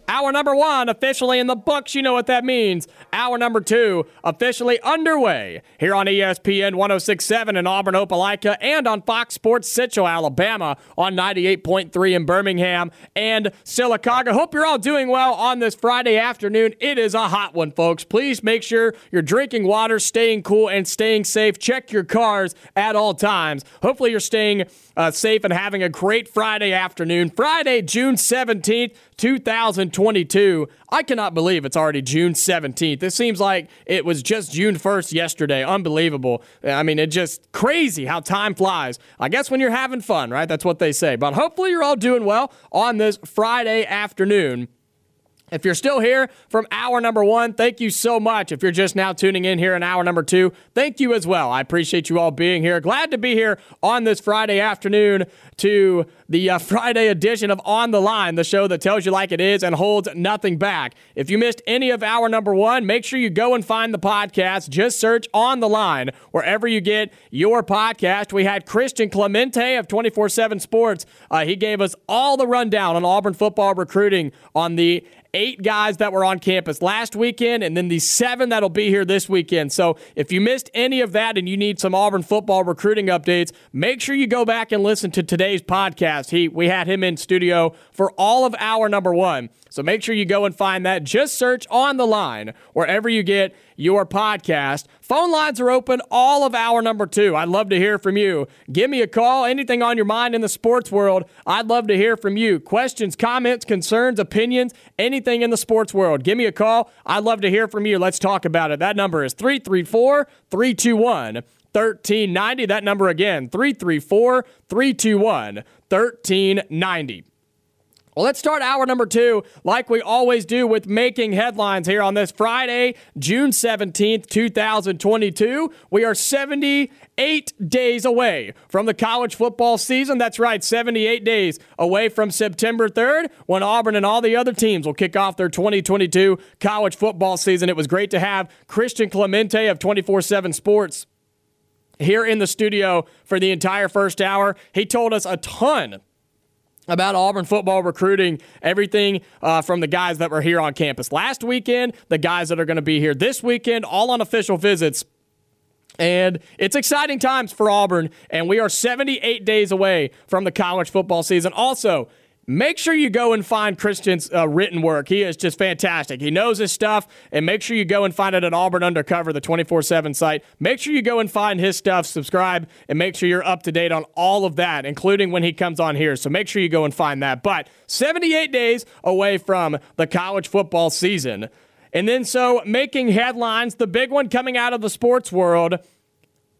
Hour number one officially in the books. You know what that means. Hour number two officially underway here on ESPN 1067 in Auburn, Opelika, and on Fox Sports Central, Alabama on 98.3 in Birmingham and Sylacauga. Hope you're all doing well on this Friday afternoon. It is a hot one, folks. Please make sure you're drinking water, staying cool, and staying safe. Check your cars at all times. Hopefully, you're staying uh, safe and having a great Friday afternoon. Friday, June 17th, 2022. I cannot believe it's already June 17th. It seems like it was just June 1st yesterday. Unbelievable. I mean, it's just crazy how time flies. I guess when you're having fun, right? That's what they say. But hopefully you're all doing well on this Friday afternoon. If you're still here from hour number one, thank you so much. If you're just now tuning in here in hour number two, thank you as well. I appreciate you all being here. Glad to be here on this Friday afternoon to the uh, Friday edition of On the Line, the show that tells you like it is and holds nothing back. If you missed any of hour number one, make sure you go and find the podcast. Just search On the Line wherever you get your podcast. We had Christian Clemente of 24 7 Sports. Uh, he gave us all the rundown on Auburn football recruiting on the eight guys that were on campus last weekend and then the seven that'll be here this weekend. So if you missed any of that and you need some Auburn football recruiting updates, make sure you go back and listen to today's podcast. He we had him in studio for all of hour number one. So make sure you go and find that. Just search on the line wherever you get your podcast. Phone lines are open all of hour number two. I'd love to hear from you. Give me a call. Anything on your mind in the sports world, I'd love to hear from you. Questions, comments, concerns, opinions, anything in the sports world. Give me a call. I'd love to hear from you. Let's talk about it. That number is 334 321 1390. That number again, 334 321 1390. Well, let's start hour number two, like we always do, with making headlines here on this Friday, June 17th, 2022. We are 78 days away from the college football season. That's right, 78 days away from September 3rd, when Auburn and all the other teams will kick off their 2022 college football season. It was great to have Christian Clemente of 24 7 Sports here in the studio for the entire first hour. He told us a ton about Auburn football recruiting, everything uh, from the guys that were here on campus last weekend, the guys that are going to be here this weekend, all on official visits. And it's exciting times for Auburn, and we are 78 days away from the college football season. Also, make sure you go and find Christian's uh, written work. He is just fantastic. He knows his stuff, and make sure you go and find it at Auburn Undercover, the 24 7 site. Make sure you go and find his stuff, subscribe, and make sure you're up to date on all of that, including when he comes on here. So make sure you go and find that. But 78 days away from the college football season. And then, so making headlines, the big one coming out of the sports world.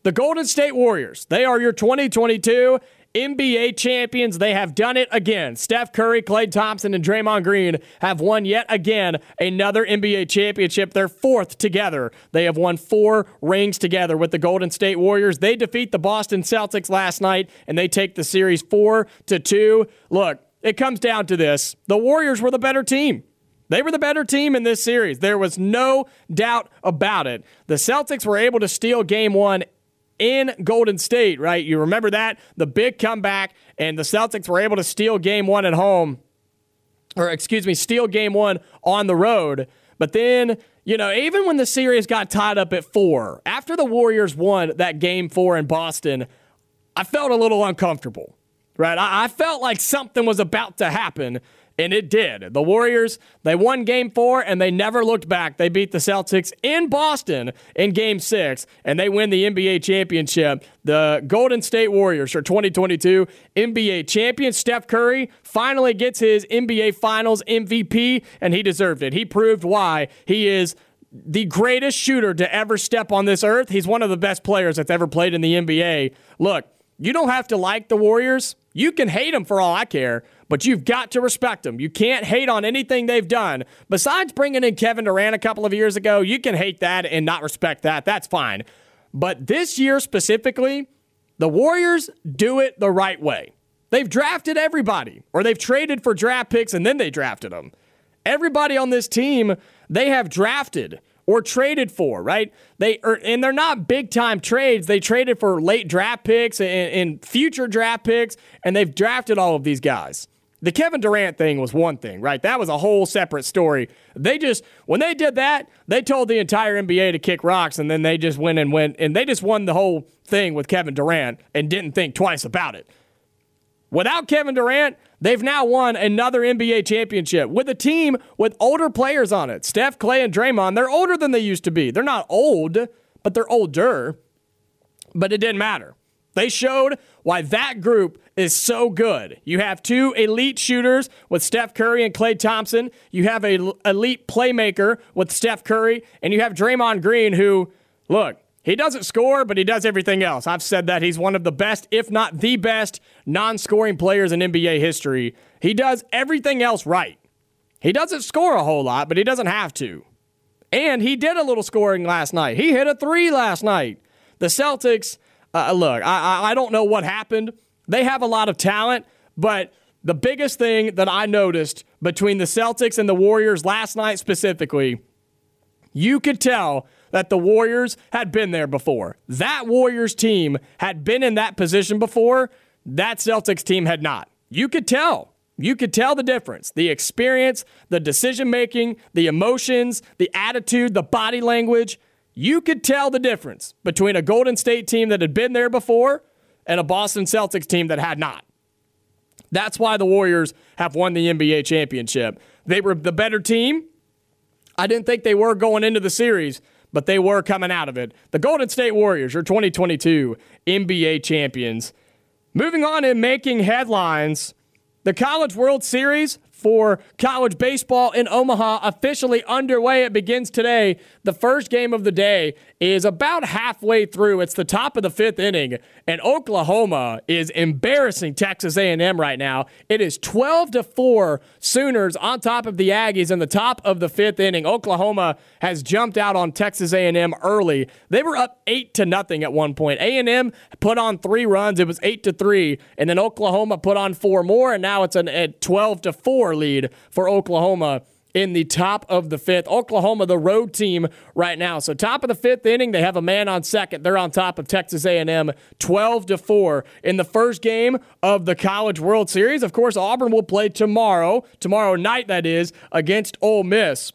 The Golden State Warriors. They are your 2022 NBA champions. They have done it again. Steph Curry, Klay Thompson, and Draymond Green have won yet again another NBA championship. They're fourth together. They have won four rings together with the Golden State Warriors. They defeat the Boston Celtics last night, and they take the series four to two. Look, it comes down to this: the Warriors were the better team. They were the better team in this series. There was no doubt about it. The Celtics were able to steal game one in Golden State, right? You remember that? The big comeback, and the Celtics were able to steal game one at home, or excuse me, steal game one on the road. But then, you know, even when the series got tied up at four, after the Warriors won that game four in Boston, I felt a little uncomfortable, right? I, I felt like something was about to happen and it did. The Warriors, they won game four and they never looked back. They beat the Celtics in Boston in game six and they win the NBA championship. The Golden State Warriors are 2022 NBA champion. Steph Curry finally gets his NBA Finals MVP and he deserved it. He proved why he is the greatest shooter to ever step on this earth. He's one of the best players that's ever played in the NBA. Look, you don't have to like the Warriors. You can hate them for all I care but you've got to respect them. You can't hate on anything they've done. Besides bringing in Kevin Durant a couple of years ago, you can hate that and not respect that. That's fine. But this year specifically, the Warriors do it the right way. They've drafted everybody, or they've traded for draft picks and then they drafted them. Everybody on this team, they have drafted or traded for, right? They are, and they're not big time trades. They traded for late draft picks and, and future draft picks, and they've drafted all of these guys. The Kevin Durant thing was one thing, right? That was a whole separate story. They just, when they did that, they told the entire NBA to kick rocks, and then they just went and went, and they just won the whole thing with Kevin Durant and didn't think twice about it. Without Kevin Durant, they've now won another NBA championship with a team with older players on it. Steph, Klay, and Draymond, they're older than they used to be. They're not old, but they're older. But it didn't matter. They showed why that group is so good. You have two elite shooters with Steph Curry and Klay Thompson. You have a elite playmaker with Steph Curry, and you have Draymond Green, who, look, he doesn't score, but he does everything else. I've said that he's one of the best, if not the best, non-scoring players in NBA history. He does everything else right. He doesn't score a whole lot, but he doesn't have to. And he did a little scoring last night. He hit a three last night. The Celtics uh, look, I, I don't know what happened. They have a lot of talent, but the biggest thing that I noticed between the Celtics and the Warriors last night specifically, you could tell that the Warriors had been there before. That Warriors team had been in that position before. That Celtics team had not. You could tell. You could tell the difference the experience, the decision making, the emotions, the attitude, the body language. You could tell the difference between a Golden State team that had been there before and a Boston Celtics team that had not. That's why the Warriors have won the NBA championship. They were the better team. I didn't think they were going into the series, but they were coming out of it. The Golden State Warriors are 2022 NBA champions. Moving on and making headlines, the College World Series for college baseball in Omaha officially underway. It begins today. The first game of the day is about halfway through. It's the top of the fifth inning, and Oklahoma is embarrassing Texas A&M right now. It is 12 to four Sooners on top of the Aggies in the top of the fifth inning. Oklahoma has jumped out on Texas A&M early. They were up eight to nothing at one point. A&M put on three runs. It was eight to three, and then Oklahoma put on four more, and now it's an, a 12 to lead for Oklahoma in the top of the fifth. Oklahoma, the road team right now. So top of the fifth inning, they have a man on second. They're on top of Texas A&M, 12 to four in the first game of the College World Series. Of course, Auburn will play tomorrow, tomorrow night that is, against Ole Miss.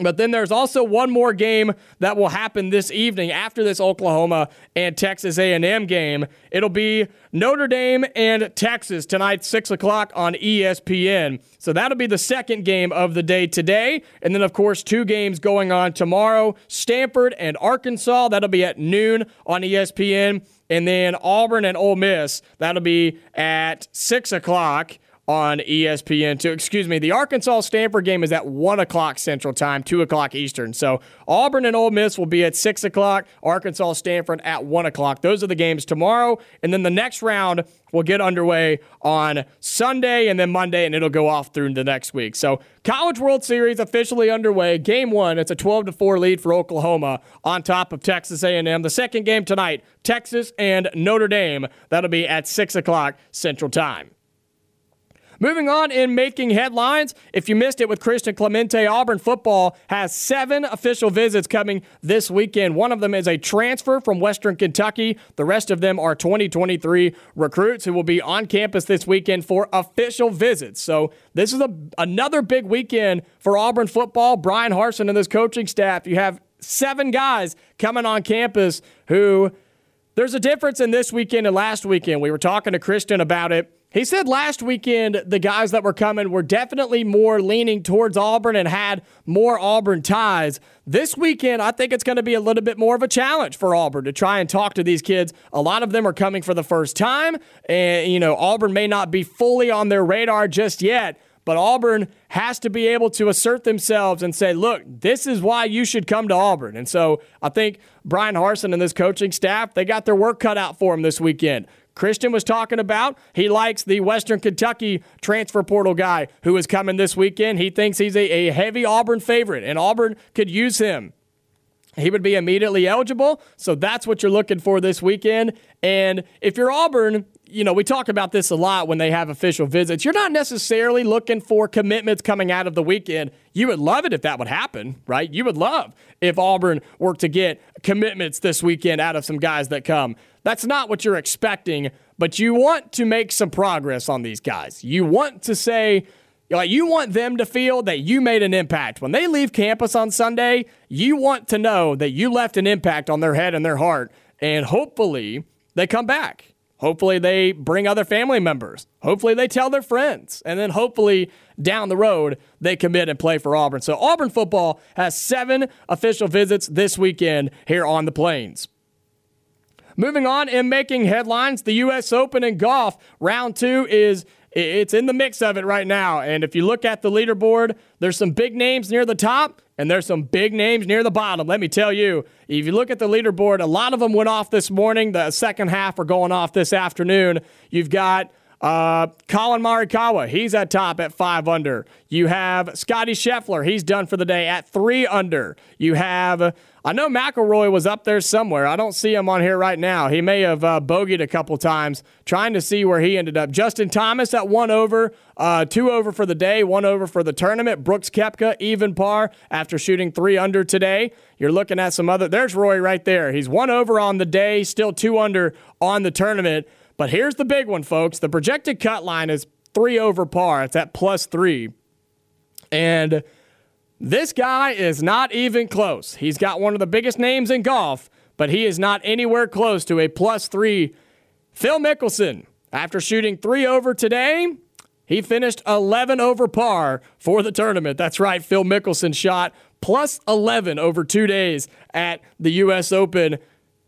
But then there's also one more game that will happen this evening after this Oklahoma and Texas A&M game. It'll be Notre Dame and Texas tonight, six o'clock on ESPN. So that'll be the second game of the day today, and then of course two games going on tomorrow: Stanford and Arkansas. That'll be at noon on ESPN, and then Auburn and Ole Miss. That'll be at six o'clock on ESPN2. Excuse me, the Arkansas Stanford game is at 1 o'clock Central Time, 2 o'clock Eastern. So Auburn and Ole Miss will be at 6 o'clock, Arkansas Stanford at 1 o'clock. Those are the games tomorrow. And then the next round will get underway on Sunday and then Monday, and it'll go off through the next week. So College World Series officially underway. Game one, it's a 12 to 4 lead for Oklahoma on top of Texas A&M. The second game tonight, Texas and Notre Dame. That'll be at 6 o'clock Central Time. Moving on in making headlines, if you missed it with Christian Clemente, Auburn football has seven official visits coming this weekend. One of them is a transfer from Western Kentucky. The rest of them are 2023 recruits who will be on campus this weekend for official visits. So this is a, another big weekend for Auburn football. Bryan Harsin and this coaching staff. You have seven guys coming on campus who there's a difference in this weekend and last weekend. We were talking to Christian about it. He said last weekend the guys that were coming were definitely more leaning towards Auburn and had more Auburn ties. This weekend, I think it's going to be a little bit more of a challenge for Auburn to try and talk to these kids. A lot of them are coming for the first time, and, you know, Auburn may not be fully on their radar just yet. But Auburn has to be able to assert themselves and say, look, this is why you should come to Auburn. And so I think Bryan Harsin and this coaching staff, they got their work cut out for them this weekend. Christian was talking about. He likes the Western Kentucky transfer portal guy who is coming this weekend. He thinks he's a, a heavy Auburn favorite, and Auburn could use him. He would be immediately eligible. So that's what you're looking for this weekend. And if you're Auburn, you know, we talk about this a lot when they have official visits. You're not necessarily looking for commitments coming out of the weekend. You would love it if that would happen, right? You would love if Auburn were to get commitments this weekend out of some guys that come. That's not what you're expecting, but you want to make some progress on these guys. You want to say, like you want them to feel that you made an impact. When they leave campus on Sunday, you want to know that you left an impact on their head and their heart. And hopefully they come back. Hopefully they bring other family members. Hopefully they tell their friends. And then hopefully down the road they commit and play for Auburn. So Auburn football has seven official visits this weekend here on the Plains. Moving on and making headlines, the U.S. Open in golf round two is it's in the mix of it right now. And if you look at the leaderboard, there's some big names near the top and there's some big names near the bottom. Let me tell you, if you look at the leaderboard, a lot of them went off this morning. The second half are going off this afternoon. You've got uh, Collin Morikawa, he's at top at five under. You have Scotty Scheffler, he's done for the day at three under. You have, I know McIlroy was up there somewhere. I don't see him on here right now. He may have uh, bogeyed a couple times, trying to see where he ended up. Justin Thomas at one over, uh, two over for the day, one over for the tournament. Brooks Koepka, even par after shooting three under today. You're looking at some other, there's Roy right there. He's one over on the day, still two under on the tournament. But here's the big one, folks. The projected cut line is three over par. It's at plus three. And this guy is not even close. He's got one of the biggest names in golf, but he is not anywhere close to a plus three. Phil Mickelson, after shooting three over today, he finished 11 over par for the tournament. That's right, Phil Mickelson shot plus 11 over two days at the U.S. Open.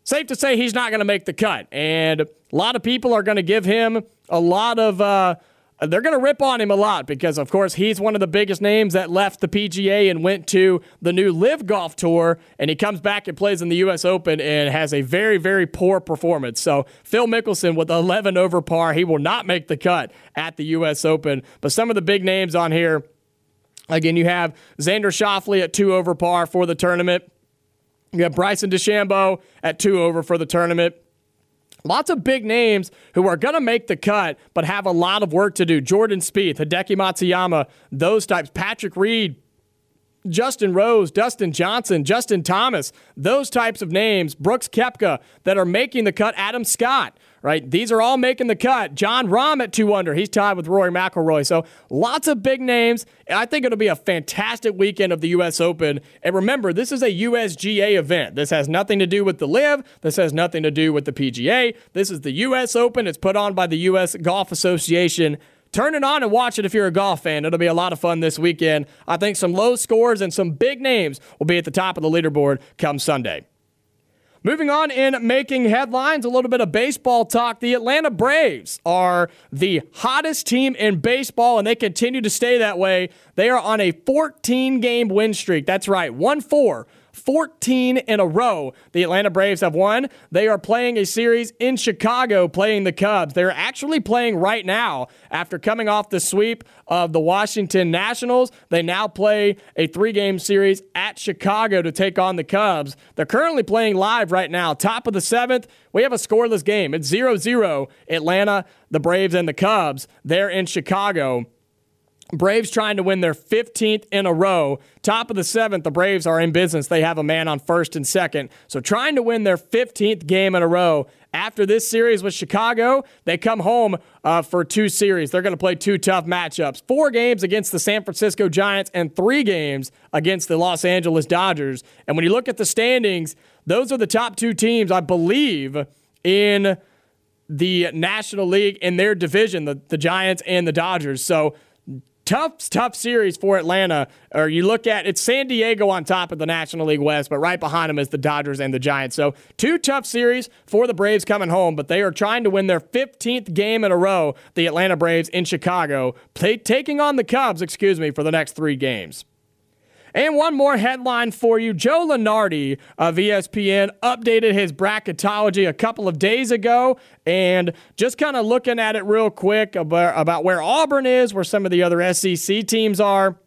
Safe to say he's not going to make the cut. And a lot of people are going to give him a lot of. Uh, they're going to rip on him a lot because, of course, he's one of the biggest names that left the PGA and went to the new LIV Golf Tour. And he comes back and plays in the U.S. Open and has a very, very poor performance. So, Phil Mickelson with 11 over par, he will not make the cut at the U.S. Open. But some of the big names on here, again, you have Xander Schauffele at two over par for the tournament. You have Bryson DeChambeau at two over for the tournament. Lots of big names who are going to make the cut, but have a lot of work to do. Jordan Spieth, Hideki Matsuyama, those types. Patrick Reed, Justin Rose, Dustin Johnson, Justin Thomas, those types of names. Brooks Koepka that are making the cut. Adam Scott, right? These are all making the cut. Jon Rahm at two under. He's tied with Rory McIlroy. So lots of big names. I think it'll be a fantastic weekend of the U.S. Open. And remember, this is a USGA event. This has nothing to do with the LIV. This has nothing to do with the PGA. This is the U.S. Open. It's put on by the U.S. Golf Association. Turn it on and watch it if you're a golf fan. It'll be a lot of fun this weekend. I think some low scores and some big names will be at the top of the leaderboard come Sunday. Moving on in making headlines, a little bit of baseball talk. The Atlanta Braves are the hottest team in baseball, and they continue to stay that way. They are on a 14 game win streak. That's right, 1 4 14 in a row. The Atlanta Braves have won. They are playing a series in Chicago, playing the Cubs. They're actually playing right now after coming off the sweep of the Washington Nationals. They now play a three game series at Chicago to take on the Cubs. They're currently playing live right now. Top of the seventh, we have a scoreless game. It's 0 0 Atlanta, the Braves, and the Cubs. They're in Chicago. Braves trying to win their 15th in a row. Top of the seventh, the Braves are in business. They have a man on first and second. So trying to win their 15th game in a row. After this series with Chicago, they come home uh, for two series. They're going to play two tough matchups four games against the San Francisco Giants and three games against the Los Angeles Dodgers. And when you look at the standings, those are the top two teams, I believe, in the National League in their division, the, the Giants and the Dodgers. So tough, tough series for Atlanta. Or you look at it's San Diego on top of the National League West, but right behind them is the Dodgers and the Giants. So two tough series for the Braves coming home, but they are trying to win their 15th game in a row. The Atlanta Braves in Chicago, play, taking on the Cubs, excuse me, for the next three games. And one more headline for you. Joe Lunardi of ESPN updated his bracketology a couple of days ago. And just kind of looking at it real quick about, about where Auburn is, where some of the other SEC teams are.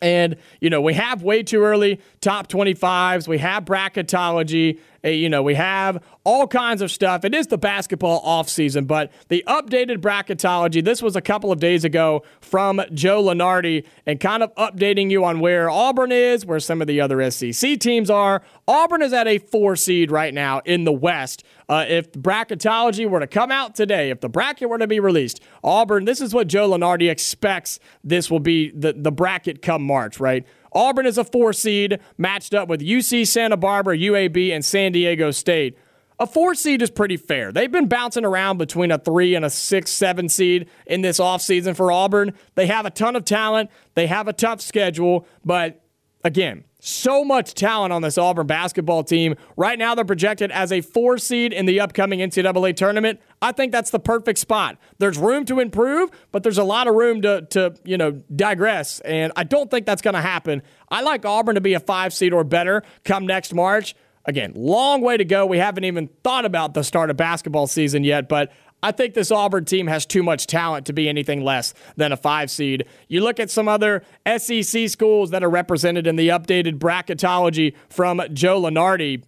And, you know, we have way too early top 25s. We have bracketology. Uh, you know, we have all kinds of stuff. It is the basketball offseason, but the updated bracketology, this was a couple of days ago from Joe Lunardi and kind of updating you on where Auburn is, where some of the other SEC teams are. Auburn is at a four seed right now in the West. Uh, if bracketology were to come out today, if the bracket were to be released, Auburn, this is what Joe Lunardi expects this will be the, the bracket come March, right? Auburn is a four seed matched up with UC Santa Barbara, UAB, and San Diego State. A four seed is pretty fair. They've been bouncing around between a three and a six, seven seed in this offseason for Auburn. They have a ton of talent, they have a tough schedule, but again, so much talent on this Auburn basketball team. Right now, they're projected as a four seed in the upcoming NCAA tournament. I think that's the perfect spot. There's room to improve, but there's a lot of room to, to you know, digress. And I don't think that's going to happen. I like Auburn to be a five seed or better come next March. Again, long way to go. We haven't even thought about the start of basketball season yet, but I think this Auburn team has too much talent to be anything less than a five seed. You look at some other SEC schools that are represented in the updated bracketology from Joe Lunardi.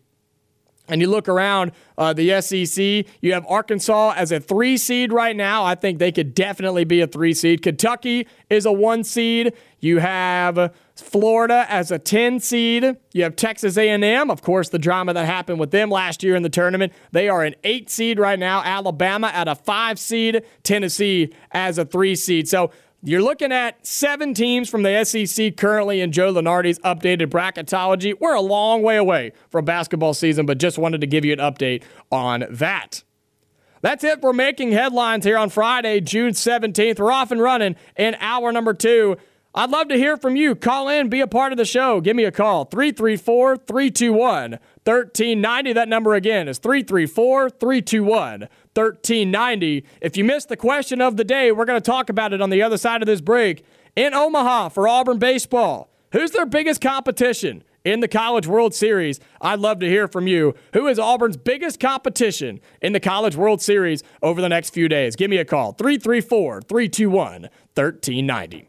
And you look around uh, the SEC, you have Arkansas as a three seed right now. I think they could definitely be a three seed. Kentucky is a one seed. You have Florida as a 10 seed. You have Texas A&M, of course, the drama that happened with them last year in the tournament. They are an 8 seed right now. Alabama at a 5 seed, Tennessee as a 3 seed. So you're looking at seven teams from the SEC currently in Joe Lunardi's updated bracketology. We're a long way away from basketball season, but just wanted to give you an update on that. That's it for making headlines here on Friday, June 17th. We're off and running in hour number two. I'd love to hear from you. Call in, be a part of the show. Give me a call 334 321 1390. That number again is 334 321 1390. If you missed the question of the day, we're going to talk about it on the other side of this break. In Omaha for Auburn baseball, who's their biggest competition? in the College World Series. I'd love to hear from you. Who is Auburn's biggest competition in the College World Series over the next few days? Give me a call 334 321 1390.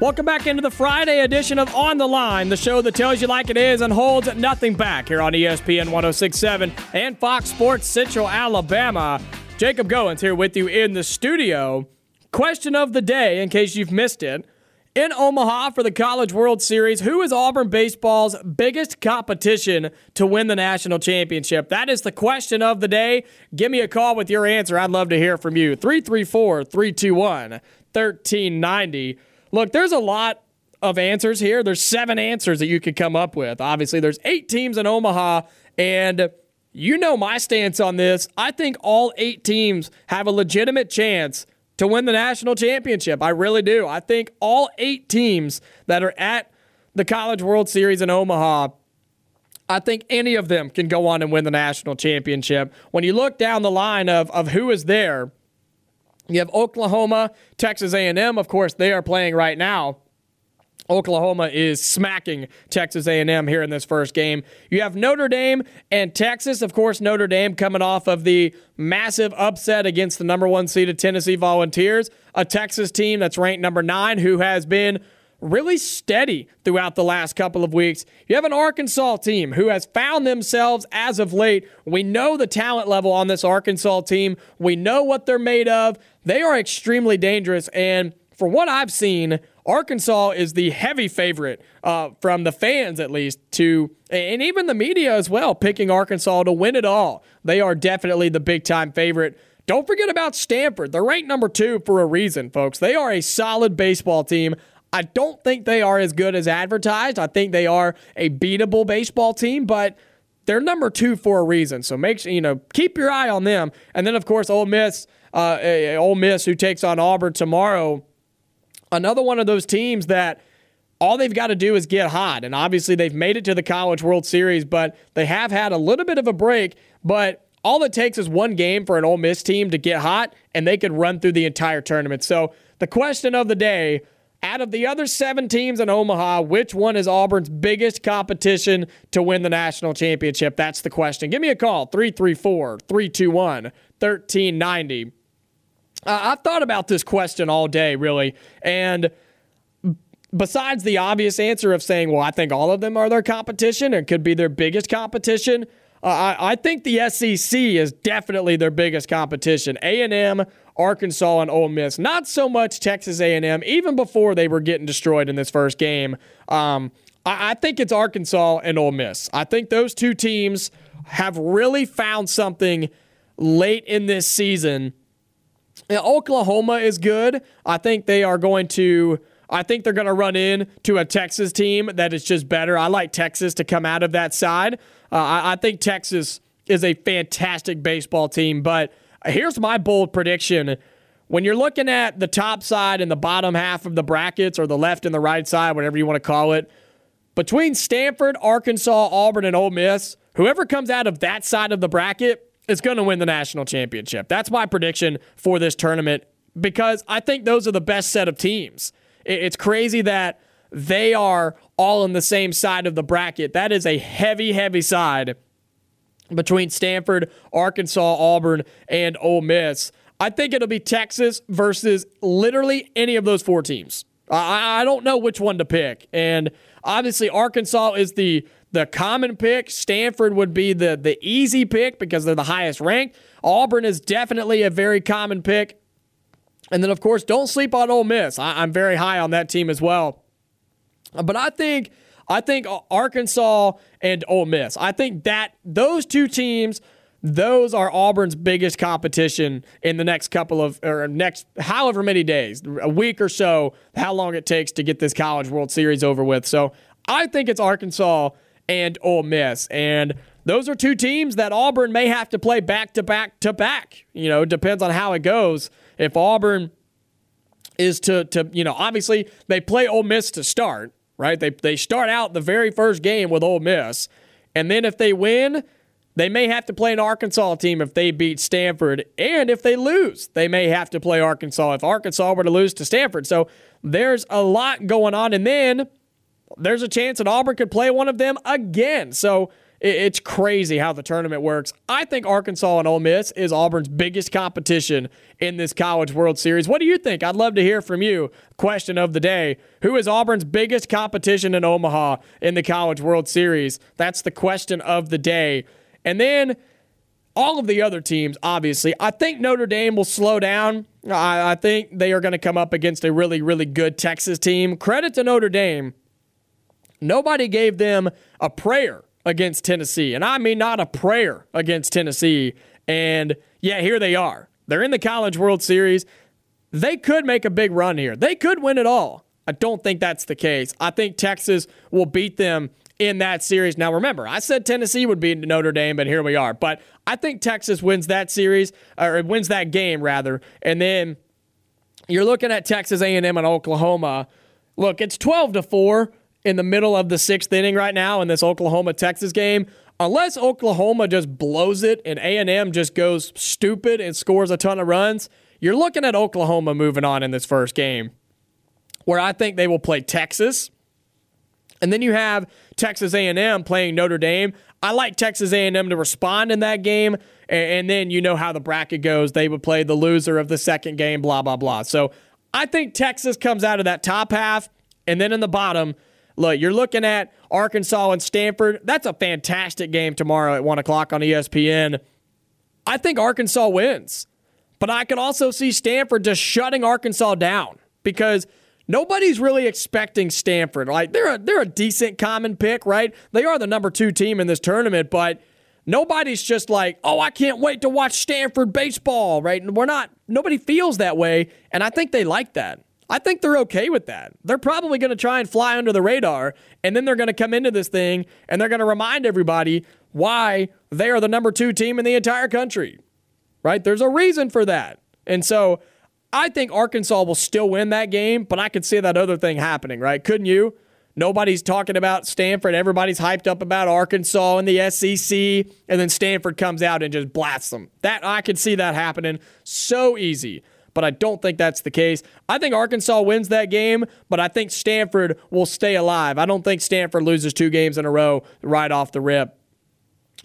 Welcome back into the Friday edition of On the Line, the show that tells you like it is and holds nothing back here on ESPN 1067 and Fox Sports Central Alabama. Jacob Goins here with you in the studio. Question of the day, in case you've missed it. In Omaha for the College World Series, who is Auburn baseball's biggest competition to win the national championship? That is the question of the day. Give me a call with your answer. I'd love to hear from you. 334 321 1390. Look, there's a lot of answers here. There's seven answers that you could come up with. Obviously, there's eight teams in Omaha, and you know my stance on this. I think all eight teams have a legitimate chance to win the national championship. I really do. I think all eight teams that are at the College World Series in Omaha I think any of them can go on and win the national championship. When you look down the line of, of who is there, you have Oklahoma, Texas A&M, of course, they are playing right now. Oklahoma is smacking Texas A&M here in this first game. You have Notre Dame and Texas. Of course, Notre Dame coming off of the massive upset against the number one seeded Tennessee Volunteers, a Texas team that's ranked number nine who has been really steady throughout the last couple of weeks. You have an Arkansas team who has found themselves as of late. We know the talent level on this Arkansas team, we know what they're made of. They are extremely dangerous. And for what I've seen, Arkansas is the heavy favorite uh, from the fans, at least, to and even the media as well, picking Arkansas to win it all. They are definitely the big time favorite. Don't forget about Stanford. They're ranked number two for a reason, folks. They are a solid baseball team. I don't think they are as good as advertised. I think they are a beatable baseball team, but they're number two for a reason. So make sure you know keep your eye on them. And then of course Ole Miss, uh, Ole Miss who takes on Auburn tomorrow. Another one of those teams that all they've got to do is get hot. And obviously they've made it to the College World Series, but they have had a little bit of a break. But all it takes is one game for an Ole Miss team to get hot, and they could run through the entire tournament. So the question of the day out of the other seven teams in Omaha, which one is Auburn's biggest competition to win the national championship? That's the question. Give me a call, 334 321 1390. I've thought about this question all day, really. And besides the obvious answer of saying, well, I think all of them are their competition and could be their biggest competition, uh, I, I think the SEC is definitely their biggest competition. A&M Arkansas and Ole Miss. Not so much Texas A&M, even before they were getting destroyed in this first game. Um, I, I think it's Arkansas and Ole Miss. I think those two teams have really found something late in this season. Oklahoma is good. I think they are going to. I think they're going to run in to a Texas team that is just better. I like Texas to come out of that side. Uh, I, I think Texas is a fantastic baseball team, but Here's my bold prediction. When you're looking at the top side and the bottom half of the brackets, or the left and the right side, whatever you want to call it, between Stanford, Arkansas, Auburn, and Ole Miss, whoever comes out of that side of the bracket is going to win the national championship. That's my prediction for this tournament because I think those are the best set of teams. It's crazy that they are all on the same side of the bracket. That is a heavy, heavy side between Stanford, Arkansas, Auburn, and Ole Miss. I think it'll be Texas versus literally any of those four teams. I, I don't know which one to pick. And obviously, Arkansas is the the common pick. Stanford would be the the easy pick because they're the highest ranked. Auburn is definitely a very common pick. And then, of course, don't sleep on Ole Miss. I, I'm very high on that team as well. But I think I think Arkansas and Ole Miss. I think that those two teams, those are Auburn's biggest competition in the next couple of or next however many days, a week or so, how long it takes to get this College World Series over with. So I think it's Arkansas and Ole Miss, and those are two teams that Auburn may have to play back to back to back. You know, depends on how it goes. If Auburn is to to you know, obviously they play Ole Miss to start right? They, they start out the very first game with Ole Miss, and then if they win, they may have to play an Arkansas team if they beat Stanford. And if they lose, they may have to play Arkansas if Arkansas were to lose to Stanford. So there's a lot going on. And then there's a chance that Auburn could play one of them again. So it's crazy how the tournament works. I think Arkansas and Ole Miss is Auburn's biggest competition in this College World Series. What do you think? I'd love to hear from you. Question of the day Who is Auburn's biggest competition in Omaha in the College World Series? That's the question of the day. And then all of the other teams, obviously, I think Notre Dame will slow down. I, I think they are going to come up against a really, really good Texas team. Credit to Notre Dame. Nobody gave them a prayer against Tennessee. And I mean, not a prayer against Tennessee. And yeah, here they are. They're in the College World Series. They could make a big run here, they could win it all. I don't think that's the case. I think Texas will beat them in that series. Now, remember, I said Tennessee would beat Notre Dame, but here we are. But I think Texas wins that series, or wins that game rather, and then you're looking at Texas A&M and Oklahoma. Look, it's 12 to four in the middle of the sixth inning right now in this Oklahoma Texas game. Unless Oklahoma just blows it and A&M just goes stupid and scores a ton of runs, you're looking at Oklahoma moving on in this first game, where I think they will play Texas, and then you have Texas A&M playing Notre Dame. I like Texas A&M to respond in that game, and then you know how the bracket goes. They would play the loser of the second game, blah blah blah. So I think Texas comes out of that top half, and then in the bottom Look, you're looking at Arkansas and Stanford. That's a fantastic game tomorrow at 1 o'clock on ESPN. I think Arkansas wins, but I can also see Stanford just shutting Arkansas down because nobody's really expecting Stanford. Like they're a, they're a decent common pick, right? They are the number two team in this tournament, but nobody's just like, oh, I can't wait to watch Stanford baseball, right? And we're not. Nobody feels that way, and I think they like that. I think they're okay with that. They're probably going to try and fly under the radar, and then they're going to come into this thing and they're going to remind everybody why they are the number two team in the entire country. Right? There's a reason for that. And so I think Arkansas will still win that game, but I could see that other thing happening, right? Couldn't you? Nobody's talking about Stanford. Everybody's hyped up about Arkansas and the SEC, and then Stanford comes out and just blasts them. That I could see that happening so easy but I don't think that's the case. I think Arkansas wins that game, but I think Stanford will stay alive. I don't think Stanford loses two games in a row right off the rip.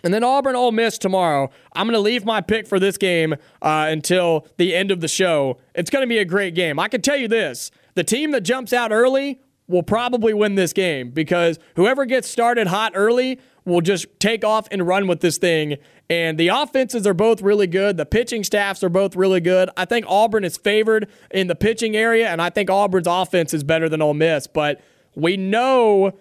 And then Auburn Ole Miss tomorrow. I'm going to leave my pick for this game uh, until the end of the show. It's going to be a great game. I can tell you this the team that jumps out early will probably win this game because whoever gets started hot early will just take off and run with this thing. And the offenses are both really good. The pitching staffs are both really good. I think Auburn is favored in the pitching area, and I think Auburn's offense is better than Ole Miss. But we know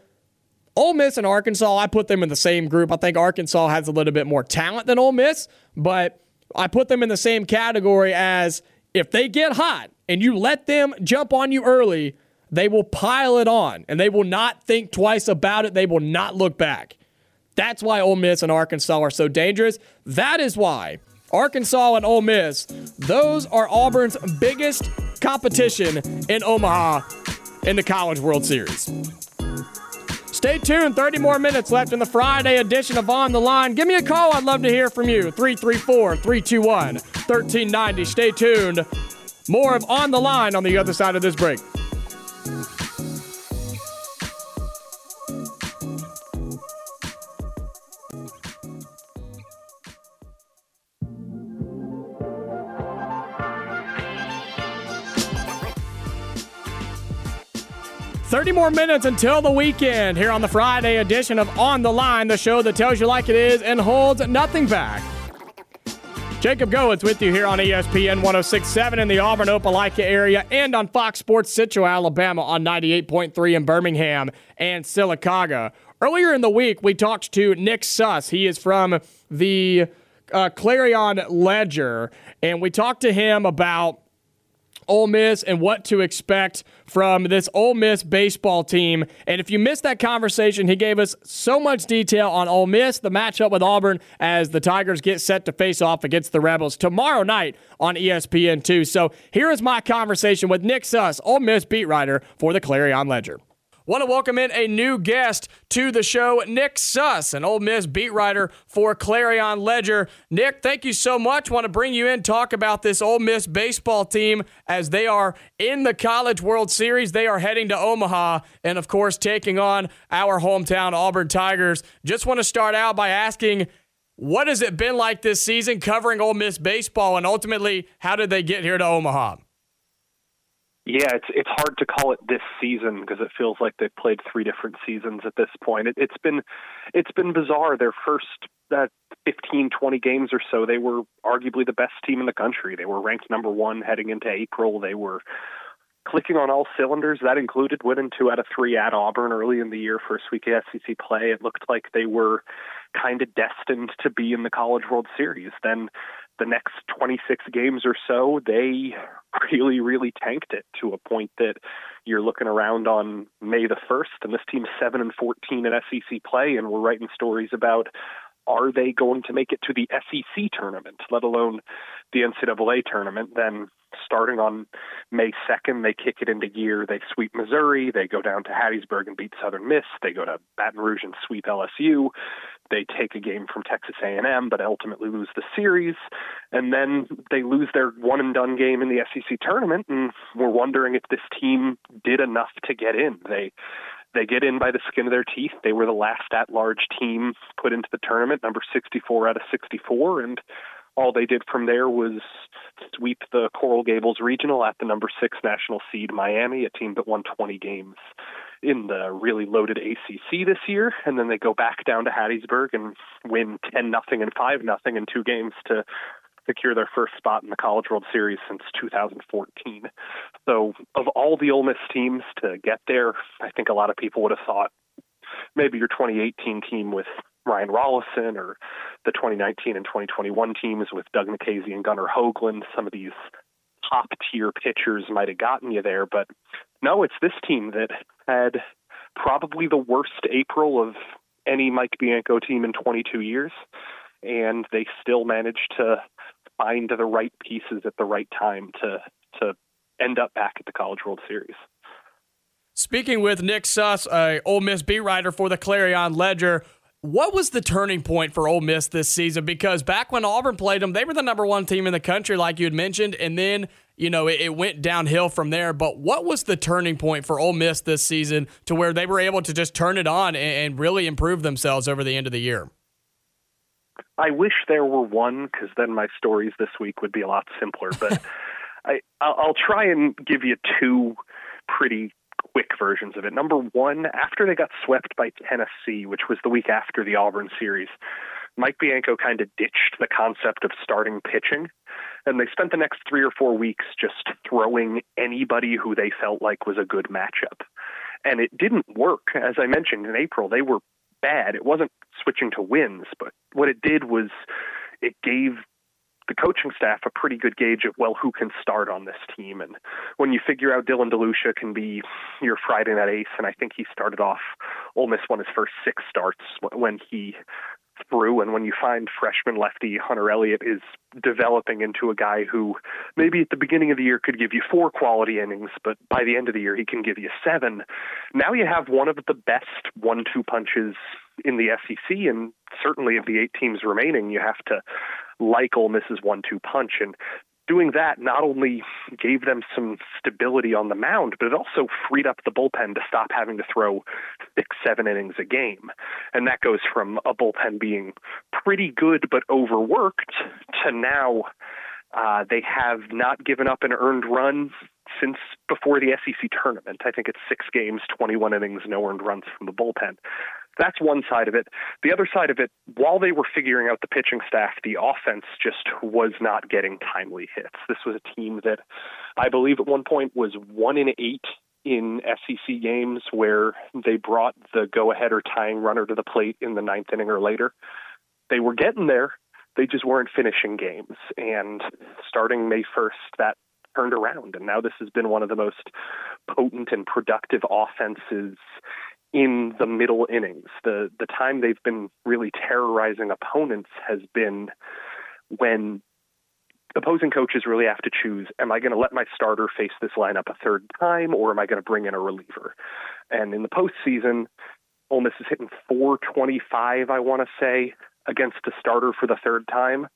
Ole Miss and Arkansas, I put them in the same group. I think Arkansas has a little bit more talent than Ole Miss, but I put them in the same category as if they get hot and you let them jump on you early, they will pile it on and they will not think twice about it. They will not look back. That's why Ole Miss and Arkansas are so dangerous. That is why Arkansas and Ole Miss, those are Auburn's biggest competition in Omaha in the College World Series. Stay tuned. 30 more minutes left in the Friday edition of On the Line. Give me a call. I'd love to hear from you. 334 321 1390. Stay tuned. More of On the Line on the other side of this break. 30 more minutes until the weekend here on the Friday edition of On the Line, the show that tells you like it is and holds nothing back. Jacob Goins with you here on ESPN 1067 in the Auburn Opelika area and on Fox Sports Central, Alabama on 98.3 in Birmingham and Sylacauga. Earlier in the week, we talked to Nick Suss. He is from the uh, Clarion Ledger, and we talked to him about Ole Miss and what to expect from this Ole Miss baseball team. And if you missed that conversation, he gave us so much detail on Ole Miss, the matchup with Auburn as the Tigers get set to face off against the Rebels tomorrow night on ESPN2. So here is my conversation with Nick Suss, Ole Miss beat writer for the Clarion Ledger. Want to welcome in a new guest to the show, Nick Suss, an Ole Miss beat writer for Clarion Ledger. Nick, thank you so much. Want to bring you in, talk about this Ole Miss baseball team as they are in the College World Series. They are heading to Omaha and, of course, taking on our hometown Auburn Tigers. Just want to start out by asking, what has it been like this season covering Ole Miss baseball, and ultimately, how did they get here to Omaha? Yeah, it's it's hard to call it this season because it feels like they've played three different seasons at this point. It, has been it's been bizarre. Their first uh, 15, 20 games or so, they were arguably the best team in the country. They were ranked number one heading into April. They were clicking on all cylinders. That included winning two out of three at Auburn early in the year, first week of SEC play. It looked like they were kind of destined to be in the College World Series. Then the next 26 games or so, they really, really tanked it to a point that you're looking around on May the 1st, and this team's 7 and 14 in SEC play, and we're writing stories about are they going to make it to the SEC tournament, let alone the NCAA tournament? Then starting on May 2nd, they kick it into gear. They sweep Missouri. They go down to Hattiesburg and beat Southern Miss. They go to Baton Rouge and sweep LSU. They take a game from Texas A&M, but ultimately lose the series. And then they lose their one and done game in the SEC tournament. And we're wondering if this team did enough to get in. They they get in by the skin of their teeth. They were the last at large team put into the tournament, number 64 out of 64. And all they did from there was sweep the Coral Gables regional at the number six national seed Miami, a team that won 20 games in the really loaded ACC this year, and then they go back down to Hattiesburg and win 10 nothing and 5 nothing in two games to secure their first spot in the College World Series since 2014. So, of all the Ole Miss teams to get there, I think a lot of people would have thought maybe your 2018 team with Ryan Rollison or the 2019 and 2021 teams with Doug Nikhazy and Gunnar Hoglund. Some of these top tier pitchers might have gotten you there, but no, it's this team that had probably the worst April of any Mike Bianco team in 22 years, and they still managed to find the right pieces at the right time to to end up back at the College World Series. Speaking with Nick Suss, a Ole Miss beat writer for the Clarion Ledger, what was the turning point for Ole Miss this season? Because back when Auburn played them, they were the number one team in the country, like you had mentioned, and then you know it, it, went downhill from there. But what was the turning point for Ole Miss this season to where they were able to just turn it on and, and really improve themselves over the end of the year? I wish there were one, because then my stories this week would be a lot simpler. But I, I'll try and give you two pretty quick versions of it. Number one, after they got swept by Tennessee, which was the week after the Auburn series, Mike Bianco kind of ditched the concept of starting pitching, and they spent the next three or four weeks just throwing anybody who they felt like was a good matchup. And it didn't work. As I mentioned in April, they were bad. It wasn't switching to wins, but what it did was it gave the coaching staff a pretty good gauge of well who can start on this team. And when you figure out Dylan DeLucia can be your Friday night ace and I think he started off Ole Miss won his first six starts when he threw. And when you find freshman lefty Hunter Elliott is developing into a guy who maybe at the beginning of the year could give you four quality innings but by the end of the year he can give you seven. Now you have one of the best one two punches in the SEC and certainly of the eight teams remaining. You have to like Ole Miss's one-two punch. And doing that not only gave them some stability on the mound, but it also freed up the bullpen to stop having to throw six, seven innings a game. And that goes from a bullpen being pretty good but overworked to now uh, they have not given up an earned run since before the SEC tournament. I think it's six games, 21 innings, no earned runs from the bullpen. That's one side of it. The other side of it, while they were figuring out the pitching staff, the offense just was not getting timely hits. This was a team that I believe at one point was one in eight in SEC games where they brought the go ahead or tying runner to the plate in the ninth inning or later. They were getting there, they just weren't finishing games. And starting May 1st, that turned around. And now this has been one of the most potent and productive offenses in the middle innings. The the time they've been really terrorizing opponents has been when opposing coaches really have to choose am I going to let my starter face this lineup a third time or am I going to bring in a reliever? And in the postseason, Ole Miss is hitting 425, I want to say, against a starter for the third time.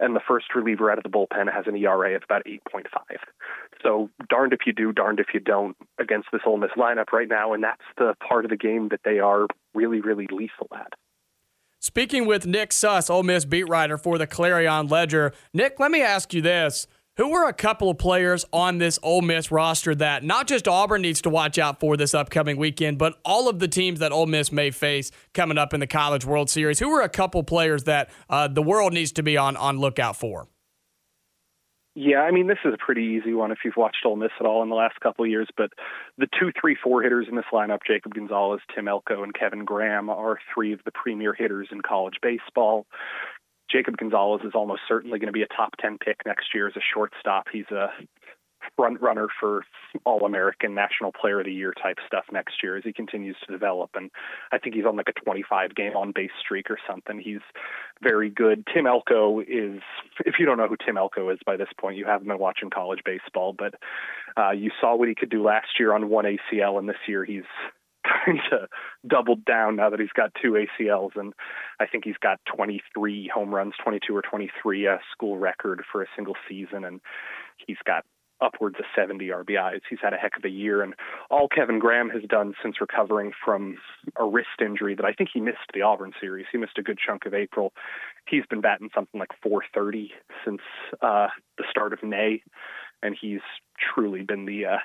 And the first reliever out of the bullpen has an ERA of about 8.5. So darned if you do, darned if you don't against this Ole Miss lineup right now. And that's the part of the game that they are really, really lethal at. Speaking with Nick Suss, Ole Miss beat writer for the Clarion Ledger. Nick, let me ask you this. Who are a couple of players on this Ole Miss roster that not just Auburn needs to watch out for this upcoming weekend, but all of the teams that Ole Miss may face coming up in the College World Series? Who are a couple players that uh, the world needs to be on on lookout for? Yeah, I mean this is a pretty easy one if you've watched Ole Miss at all in the last couple of years. But the two, three, four hitters in this lineup, Jacob Gonzalez, Tim Elko, and Kevin Graham, are three of the premier hitters in college baseball. Jacob Gonzalez is almost certainly going to be a top 10 pick next year as a shortstop. He's a front runner for All American National Player of the Year type stuff next year as he continues to develop. And I think he's on like a 25 game on base streak or something. He's very good. Tim Elko is, if you don't know who Tim Elko is by this point, you haven't been watching college baseball, but uh, you saw what he could do last year on one ACL, and this year he's kind of doubled down now that he's got two ACLs, and I think he's got 23 home runs, 22 or 23 uh, school record for a single season, and he's got upwards of 70 RBIs. He's had a heck of a year, and all Kevin Graham has done since recovering from a wrist injury that I think he missed the Auburn series. He missed a good chunk of April. He's been batting something like 430 since uh, the start of May, and he's truly been the uh,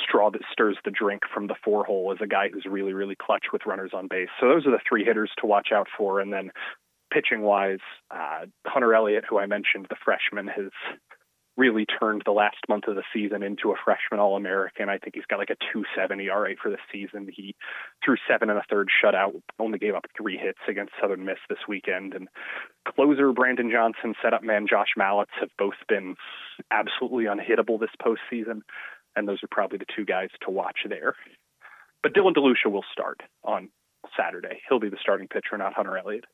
straw that stirs the drink from the four hole as a guy who's really, really clutch with runners on base. So those are the three hitters to watch out for. And then pitching wise, uh, Hunter Elliott, who I mentioned, the freshman, has really turned the last month of the season into a freshman All American. I think he's got like a 270 ERA for the season. He threw seven and a third shutout, only gave up three hits against Southern Miss this weekend. And closer Brandon Johnson, setup man Josh Mallitz have both been absolutely unhittable this postseason and those are probably the two guys to watch there. But Dylan DeLucia will start on Saturday. He'll be the starting pitcher, not Hunter Elliott.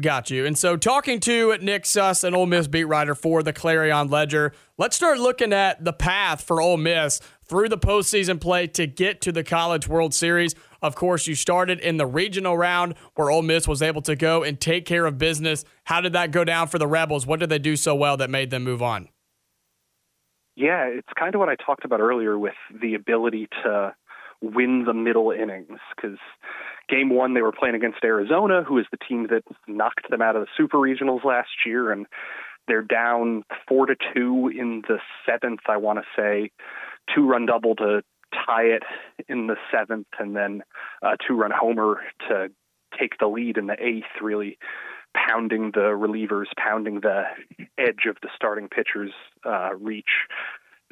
Got you. And so, talking to Nick Suss, an Ole Miss beat writer for the Clarion Ledger, let's start looking at the path for Ole Miss through the postseason play to get to the College World Series. Of course, you started in the regional round where Ole Miss was able to go and take care of business. How did that go down for the Rebels? What did they do so well that made them move on? Yeah, it's kind of what I talked about earlier with the ability to win the middle innings because game one they were playing against Arizona, who is the team that knocked them out of the super regionals last year, and they're down four to two in the seventh. I want to say two run double to tie it in the seventh, and then a two run homer to take the lead in the eighth. Really pounding the relievers, pounding the edge of the starting pitcher's uh, reach.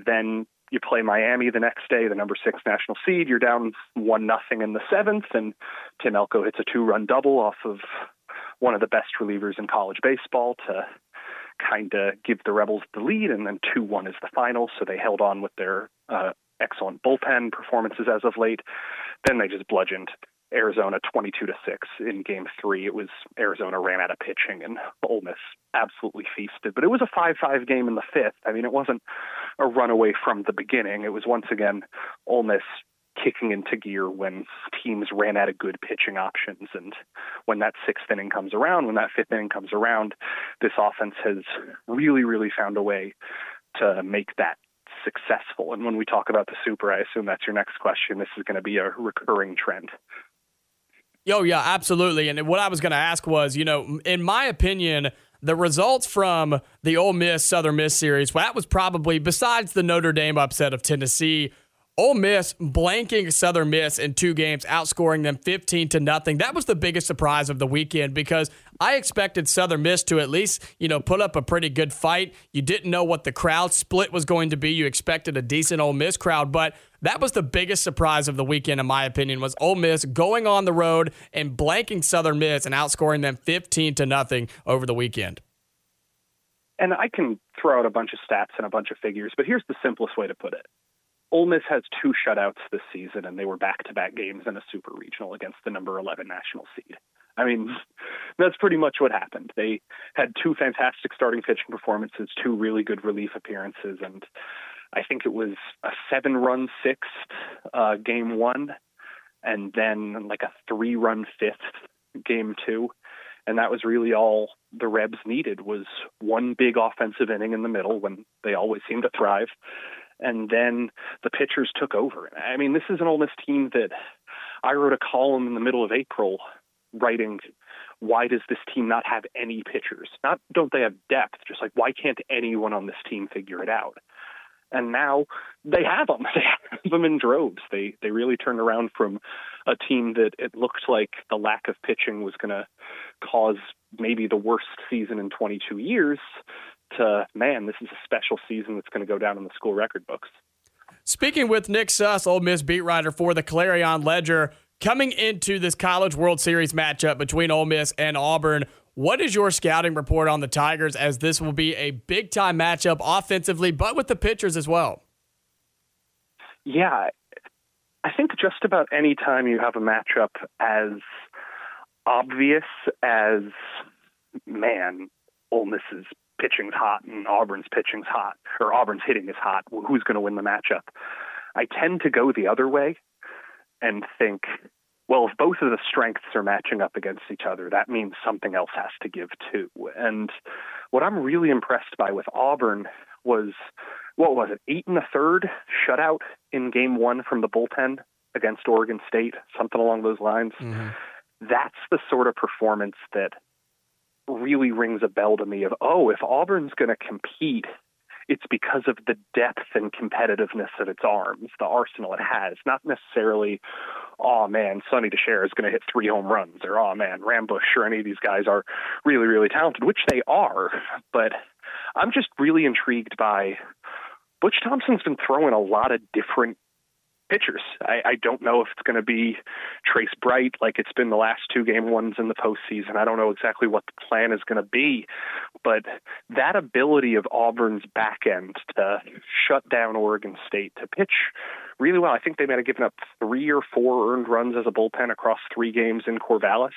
Then you play Miami the next day, the number six national seed. You're down one nothing in the seventh, and Tim Elko hits a two-run double off of one of the best relievers in college baseball to kind of give the Rebels the lead, and then two-one is the final. So they held on with their uh, excellent bullpen performances as of late. Then they just bludgeoned Arizona 22 to 6 in game 3. It was Arizona ran out of pitching and Ole Miss absolutely feasted. But it was a 5-5 game in the 5th. I mean, it wasn't a runaway from the beginning. It was once again Ole Miss kicking into gear when teams ran out of good pitching options and when that 6th inning comes around, when that 5th inning comes around, this offense has really really found a way to make that successful. And when we talk about the super, I assume that's your next question. This is going to be a recurring trend. Oh, yeah, absolutely. And what I was going to ask was, you know, in my opinion, the results from the Ole Miss Southern Miss series, well, that was probably, besides the Notre Dame upset of Tennessee, Ole Miss blanking Southern Miss in two games, outscoring them 15 to nothing. That was the biggest surprise of the weekend because I expected Southern Miss to at least, you know, put up a pretty good fight. You didn't know what the crowd split was going to be. You expected a decent Ole Miss crowd, but that was the biggest surprise of the weekend, in my opinion, was Ole Miss going on the road and blanking Southern Miss and outscoring them 15 to nothing over the weekend. And I can throw out a bunch of stats and a bunch of figures, but here's the simplest way to put it. Ole Miss has two shutouts this season, and they were back-to-back games in a super regional against the number 11 national seed. I mean, that's pretty much what happened. They had two fantastic starting pitching performances, two really good relief appearances, and I think it was a seven-run sixth uh, game one, and then like a three-run fifth game two, and that was really all the Rebs needed was one big offensive inning in the middle when they always seem to thrive, and then the pitchers took over. I mean, this is an Ole Miss team that I wrote a column in the middle of April writing why does this team not have any pitchers? Not don't they have depth, just like why can't anyone on this team figure it out? And now they have them. They have them in droves. They they really turned around from a team that it looked like the lack of pitching was going to cause maybe the worst season in 22 years to man, this is a special season that's going to go down in the school record books. Speaking with Nick Suss, Ole Miss beat writer for the Clarion Ledger, coming into this College World Series matchup between Ole Miss and Auburn, what is your scouting report on the Tigers as this will be a big time matchup offensively, but with the pitchers as well? Yeah, I think just about any time you have a matchup as obvious as man, Ole Miss's pitching's hot and Auburn's pitching's hot, or Auburn's hitting is hot, who's going to win the matchup? I tend to go the other way and think, well, if both of the strengths are matching up against each other, that means something else has to give too. And what I'm really impressed by with Auburn was, what was it, eight and a third shutout in game one from the bullpen against Oregon State, something along those lines. Mm-hmm. That's the sort of performance that really rings a bell to me of, oh, if Auburn's going to compete, it's because of the depth and competitiveness of its arms, the arsenal it has, not necessarily, oh man, Sonny DiChiara is going to hit three home runs, or oh man, Rambusch or any of these guys are really, really talented, which they are. But I'm just really intrigued by Butch Thompson's been throwing a lot of different pitchers. I, I don't know if it's going to be Trace Bright like it's been the last two game ones in the postseason. I don't know exactly what the plan is going to be, but that ability of Auburn's back end to shut down Oregon State to pitch really well. I think they might have given up three or four earned runs as a bullpen across three games in Corvallis.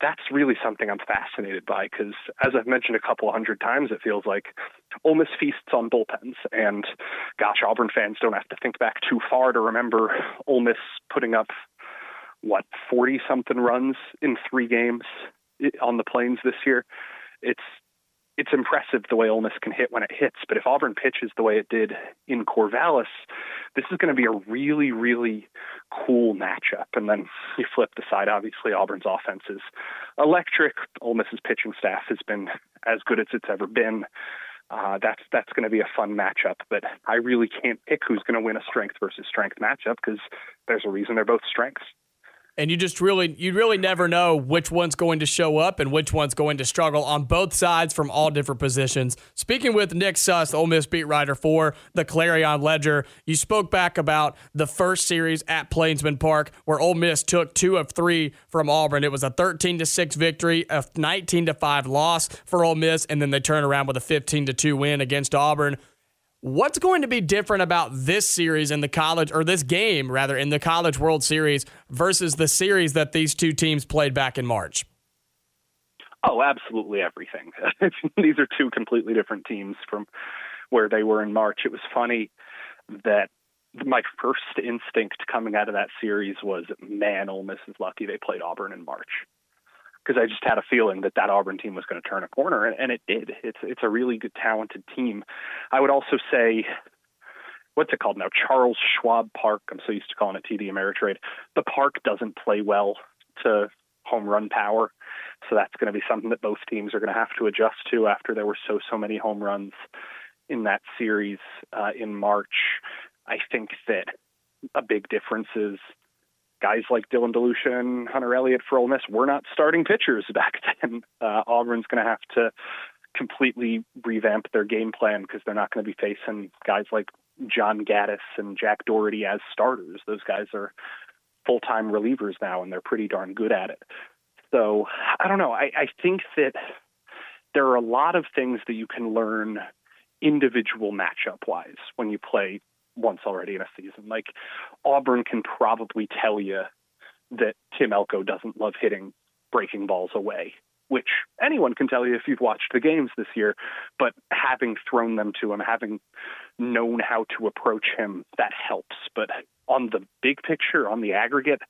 That's really something I'm fascinated by because, as I've mentioned a couple hundred times, it feels like Ole Miss feasts on bullpens. And gosh, Auburn fans don't have to think back too far to remember Ole Miss putting up what 40 something runs in three games eh, on the plains this year. It's it's impressive the way Ole Miss can hit when it hits, but if Auburn pitches the way it did in Corvallis, this is going to be a really, really cool matchup. And then you flip the side, obviously Auburn's offense is electric. Ole Miss's pitching staff has been as good as it's ever been. Uh, that's that's going to be a fun matchup, but I really can't pick who's going to win a strength versus strength matchup because there's a reason they're both strengths and you just really you really never know which one's going to show up and which one's going to struggle on both sides from all different positions. Speaking with Nick Suss, the Ole Miss beat writer for the Clarion Ledger, you spoke back about the first series at Plainsman Park where Ole Miss took two of three from Auburn. It was a 13 to six victory, a 19 to five loss for Ole Miss, and then they turn around with a 15 to two win against Auburn. What's going to be different about this series in the college, or this game rather, in the College World Series versus the series that these two teams played back in March? Oh, absolutely everything. these are two completely different teams from where they were in March. It was funny that my first instinct coming out of that series was, man, Ole Miss is lucky they played Auburn in March because I just had a feeling that that Auburn team was going to turn a corner, and, and it did. It's it's a really good, talented team. I would also say, what's it called now? Charles Schwab Park. I'm so used to calling it TD Ameritrade. The park doesn't play well to home run power. So that's going to be something that both teams are going to have to adjust to after there were so so many home runs in that series uh, in March. I think that a big difference is guys like Dylan DeLucia and Hunter Elliott for Ole Miss were not starting pitchers back then. Uh, Auburn's going to have to completely revamp their game plan because they're not going to be facing guys like John Gaddis and Jack Dougherty as starters. Those guys are full time relievers now, and they're pretty darn good at it. So I don't know. I, I think that there are a lot of things that you can learn individual matchup wise when you play once already in a season. Like Auburn can probably tell you that Tim Elko doesn't love hitting breaking balls away, which anyone can tell you if you've watched the games this year. But having thrown them to him, having known how to approach him, that helps. But on the big picture, on the aggregate,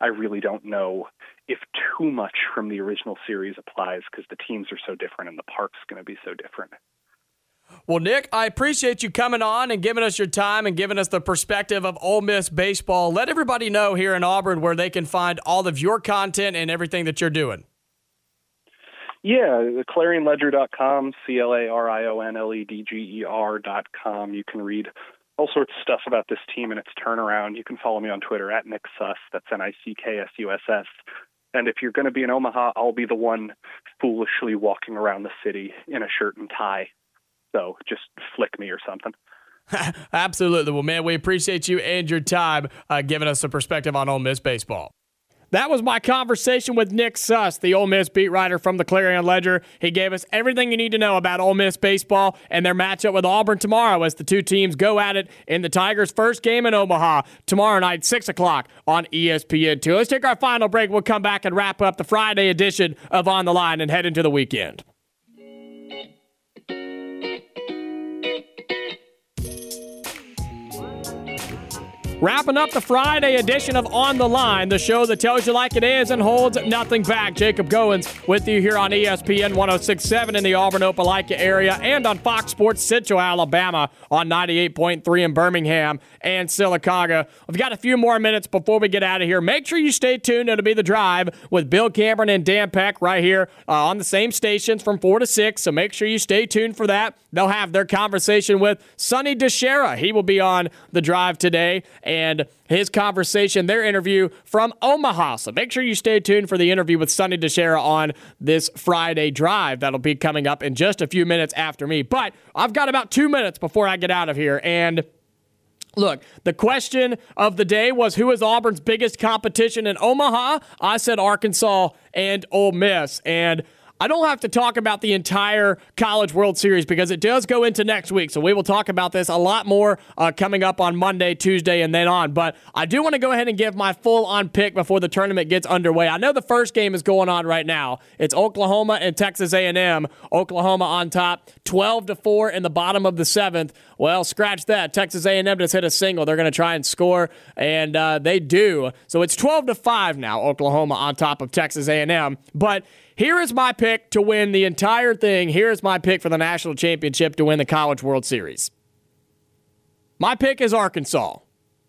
I really don't know if too much from the original series applies because the teams are so different and the park's going to be so different. Well, Nick, I appreciate you coming on and giving us your time and giving us the perspective of Ole Miss baseball. Let everybody know here in Auburn where they can find all of your content and everything that you're doing. Yeah, clarionledger.com, C L A R I O N L E D G E R.com. You can read all sorts of stuff about this team and its turnaround. You can follow me on Twitter at Nick Suss. That's N I C K S U S S. And if you're going to be in Omaha, I'll be the one foolishly walking around the city in a shirt and tie so just flick me or something. Absolutely. Well, man, we appreciate you and your time uh, giving us a perspective on Ole Miss baseball. That was my conversation with Nick Suss, the Ole Miss beat writer from the Clarion Ledger. He gave us everything you need to know about Ole Miss baseball and their matchup with Auburn tomorrow as the two teams go at it in the Tigers' first game in Omaha tomorrow night, 6 o'clock on ESPN2. Let's take our final break. We'll come back and wrap up the Friday edition of On the Line and head into the weekend. Wrapping up the Friday edition of On the Line, the show that tells you like it is and holds nothing back. Jacob Goins with you here on ESPN 1067 in the Auburn Opelika area and on Fox Sports Central Alabama on 98.3 in Birmingham and Sylacauga. We've got a few more minutes before we get out of here. Make sure you stay tuned. It'll be the drive with Bill Cameron and Dan Peck right here uh, on the same stations from 4 to 6. So make sure you stay tuned for that. They'll have their conversation with Sonny DiChiara. He will be on the drive today and his conversation, their interview from Omaha. So make sure you stay tuned for the interview with Sonny DiChiara on this Friday drive. That'll be coming up in just a few minutes after me. But I've got about two minutes before I get out of here. And Look, the question of the day was who is Auburn's biggest competition in Omaha? I said Arkansas and Ole Miss. And I don't have to talk about the entire College World Series because it does go into next week. So we will talk about this a lot more uh, coming up on Monday, Tuesday, and then on. But I do want to go ahead and give my full on pick before the tournament gets underway. I know the first game is going on right now. It's Oklahoma and Texas A&M. Oklahoma on top, 12 to 4 in the bottom of the seventh. Well, scratch that. Texas A&M just hit a single. They're going to try and score, and uh, they do. So it's 12 to 5 now. Oklahoma on top of Texas A&M. But here is my pick to win the entire thing. Here is my pick for the national championship to win the College World Series. My pick is Arkansas.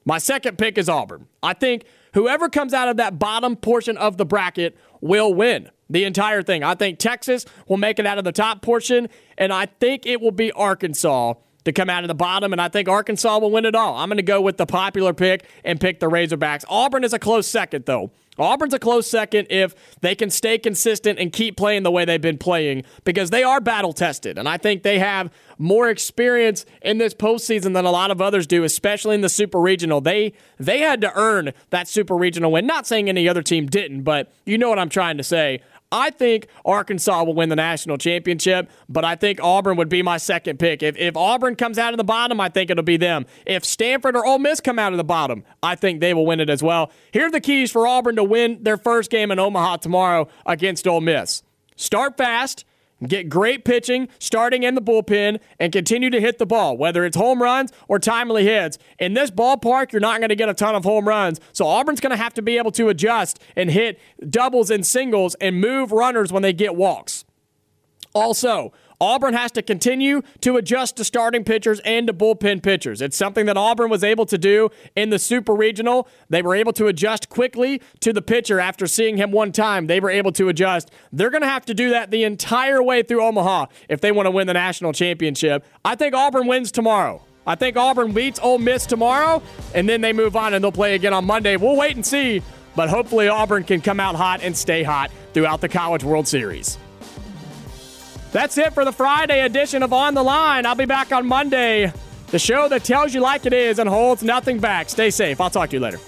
My second pick is Auburn. I think whoever comes out of that bottom portion of the bracket will win the entire thing. I think Texas will make it out of the top portion, and I think it will be Arkansas to come out of the bottom, and I think Arkansas will win it all. I'm going to go with the popular pick and pick the Razorbacks. Auburn is a close second, though. Auburn's a close second if they can stay consistent and keep playing the way they've been playing because they are battle tested. And I think they have more experience in this postseason than a lot of others do, especially in the super regional. They they had to earn that super regional win. Not saying any other team didn't, but you know what I'm trying to say. I think Arkansas will win the national championship, but I think Auburn would be my second pick. If, if Auburn comes out of the bottom, I think it'll be them. If Stanford or Ole Miss come out of the bottom, I think they will win it as well. Here are the keys for Auburn to win their first game in Omaha tomorrow against Ole Miss. Start fast Get great pitching starting in the bullpen and continue to hit the ball, whether it's home runs or timely hits. In this ballpark, you're not going to get a ton of home runs. So Auburn's going to have to be able to adjust and hit doubles and singles and move runners when they get walks. Also, Auburn has to continue to adjust to starting pitchers and to bullpen pitchers. It's something that Auburn was able to do in the Super Regional. They were able to adjust quickly to the pitcher after seeing him one time. They were able to adjust. They're going to have to do that the entire way through Omaha if they want to win the national championship. I think Auburn wins tomorrow. I think Auburn beats Ole Miss tomorrow, and then they move on and they'll play again on Monday. We'll wait and see, but hopefully Auburn can come out hot and stay hot throughout the College World Series. That's it for the Friday edition of On the Line. I'll be back on Monday. The show that tells you like it is and holds nothing back. Stay safe. I'll talk to you later.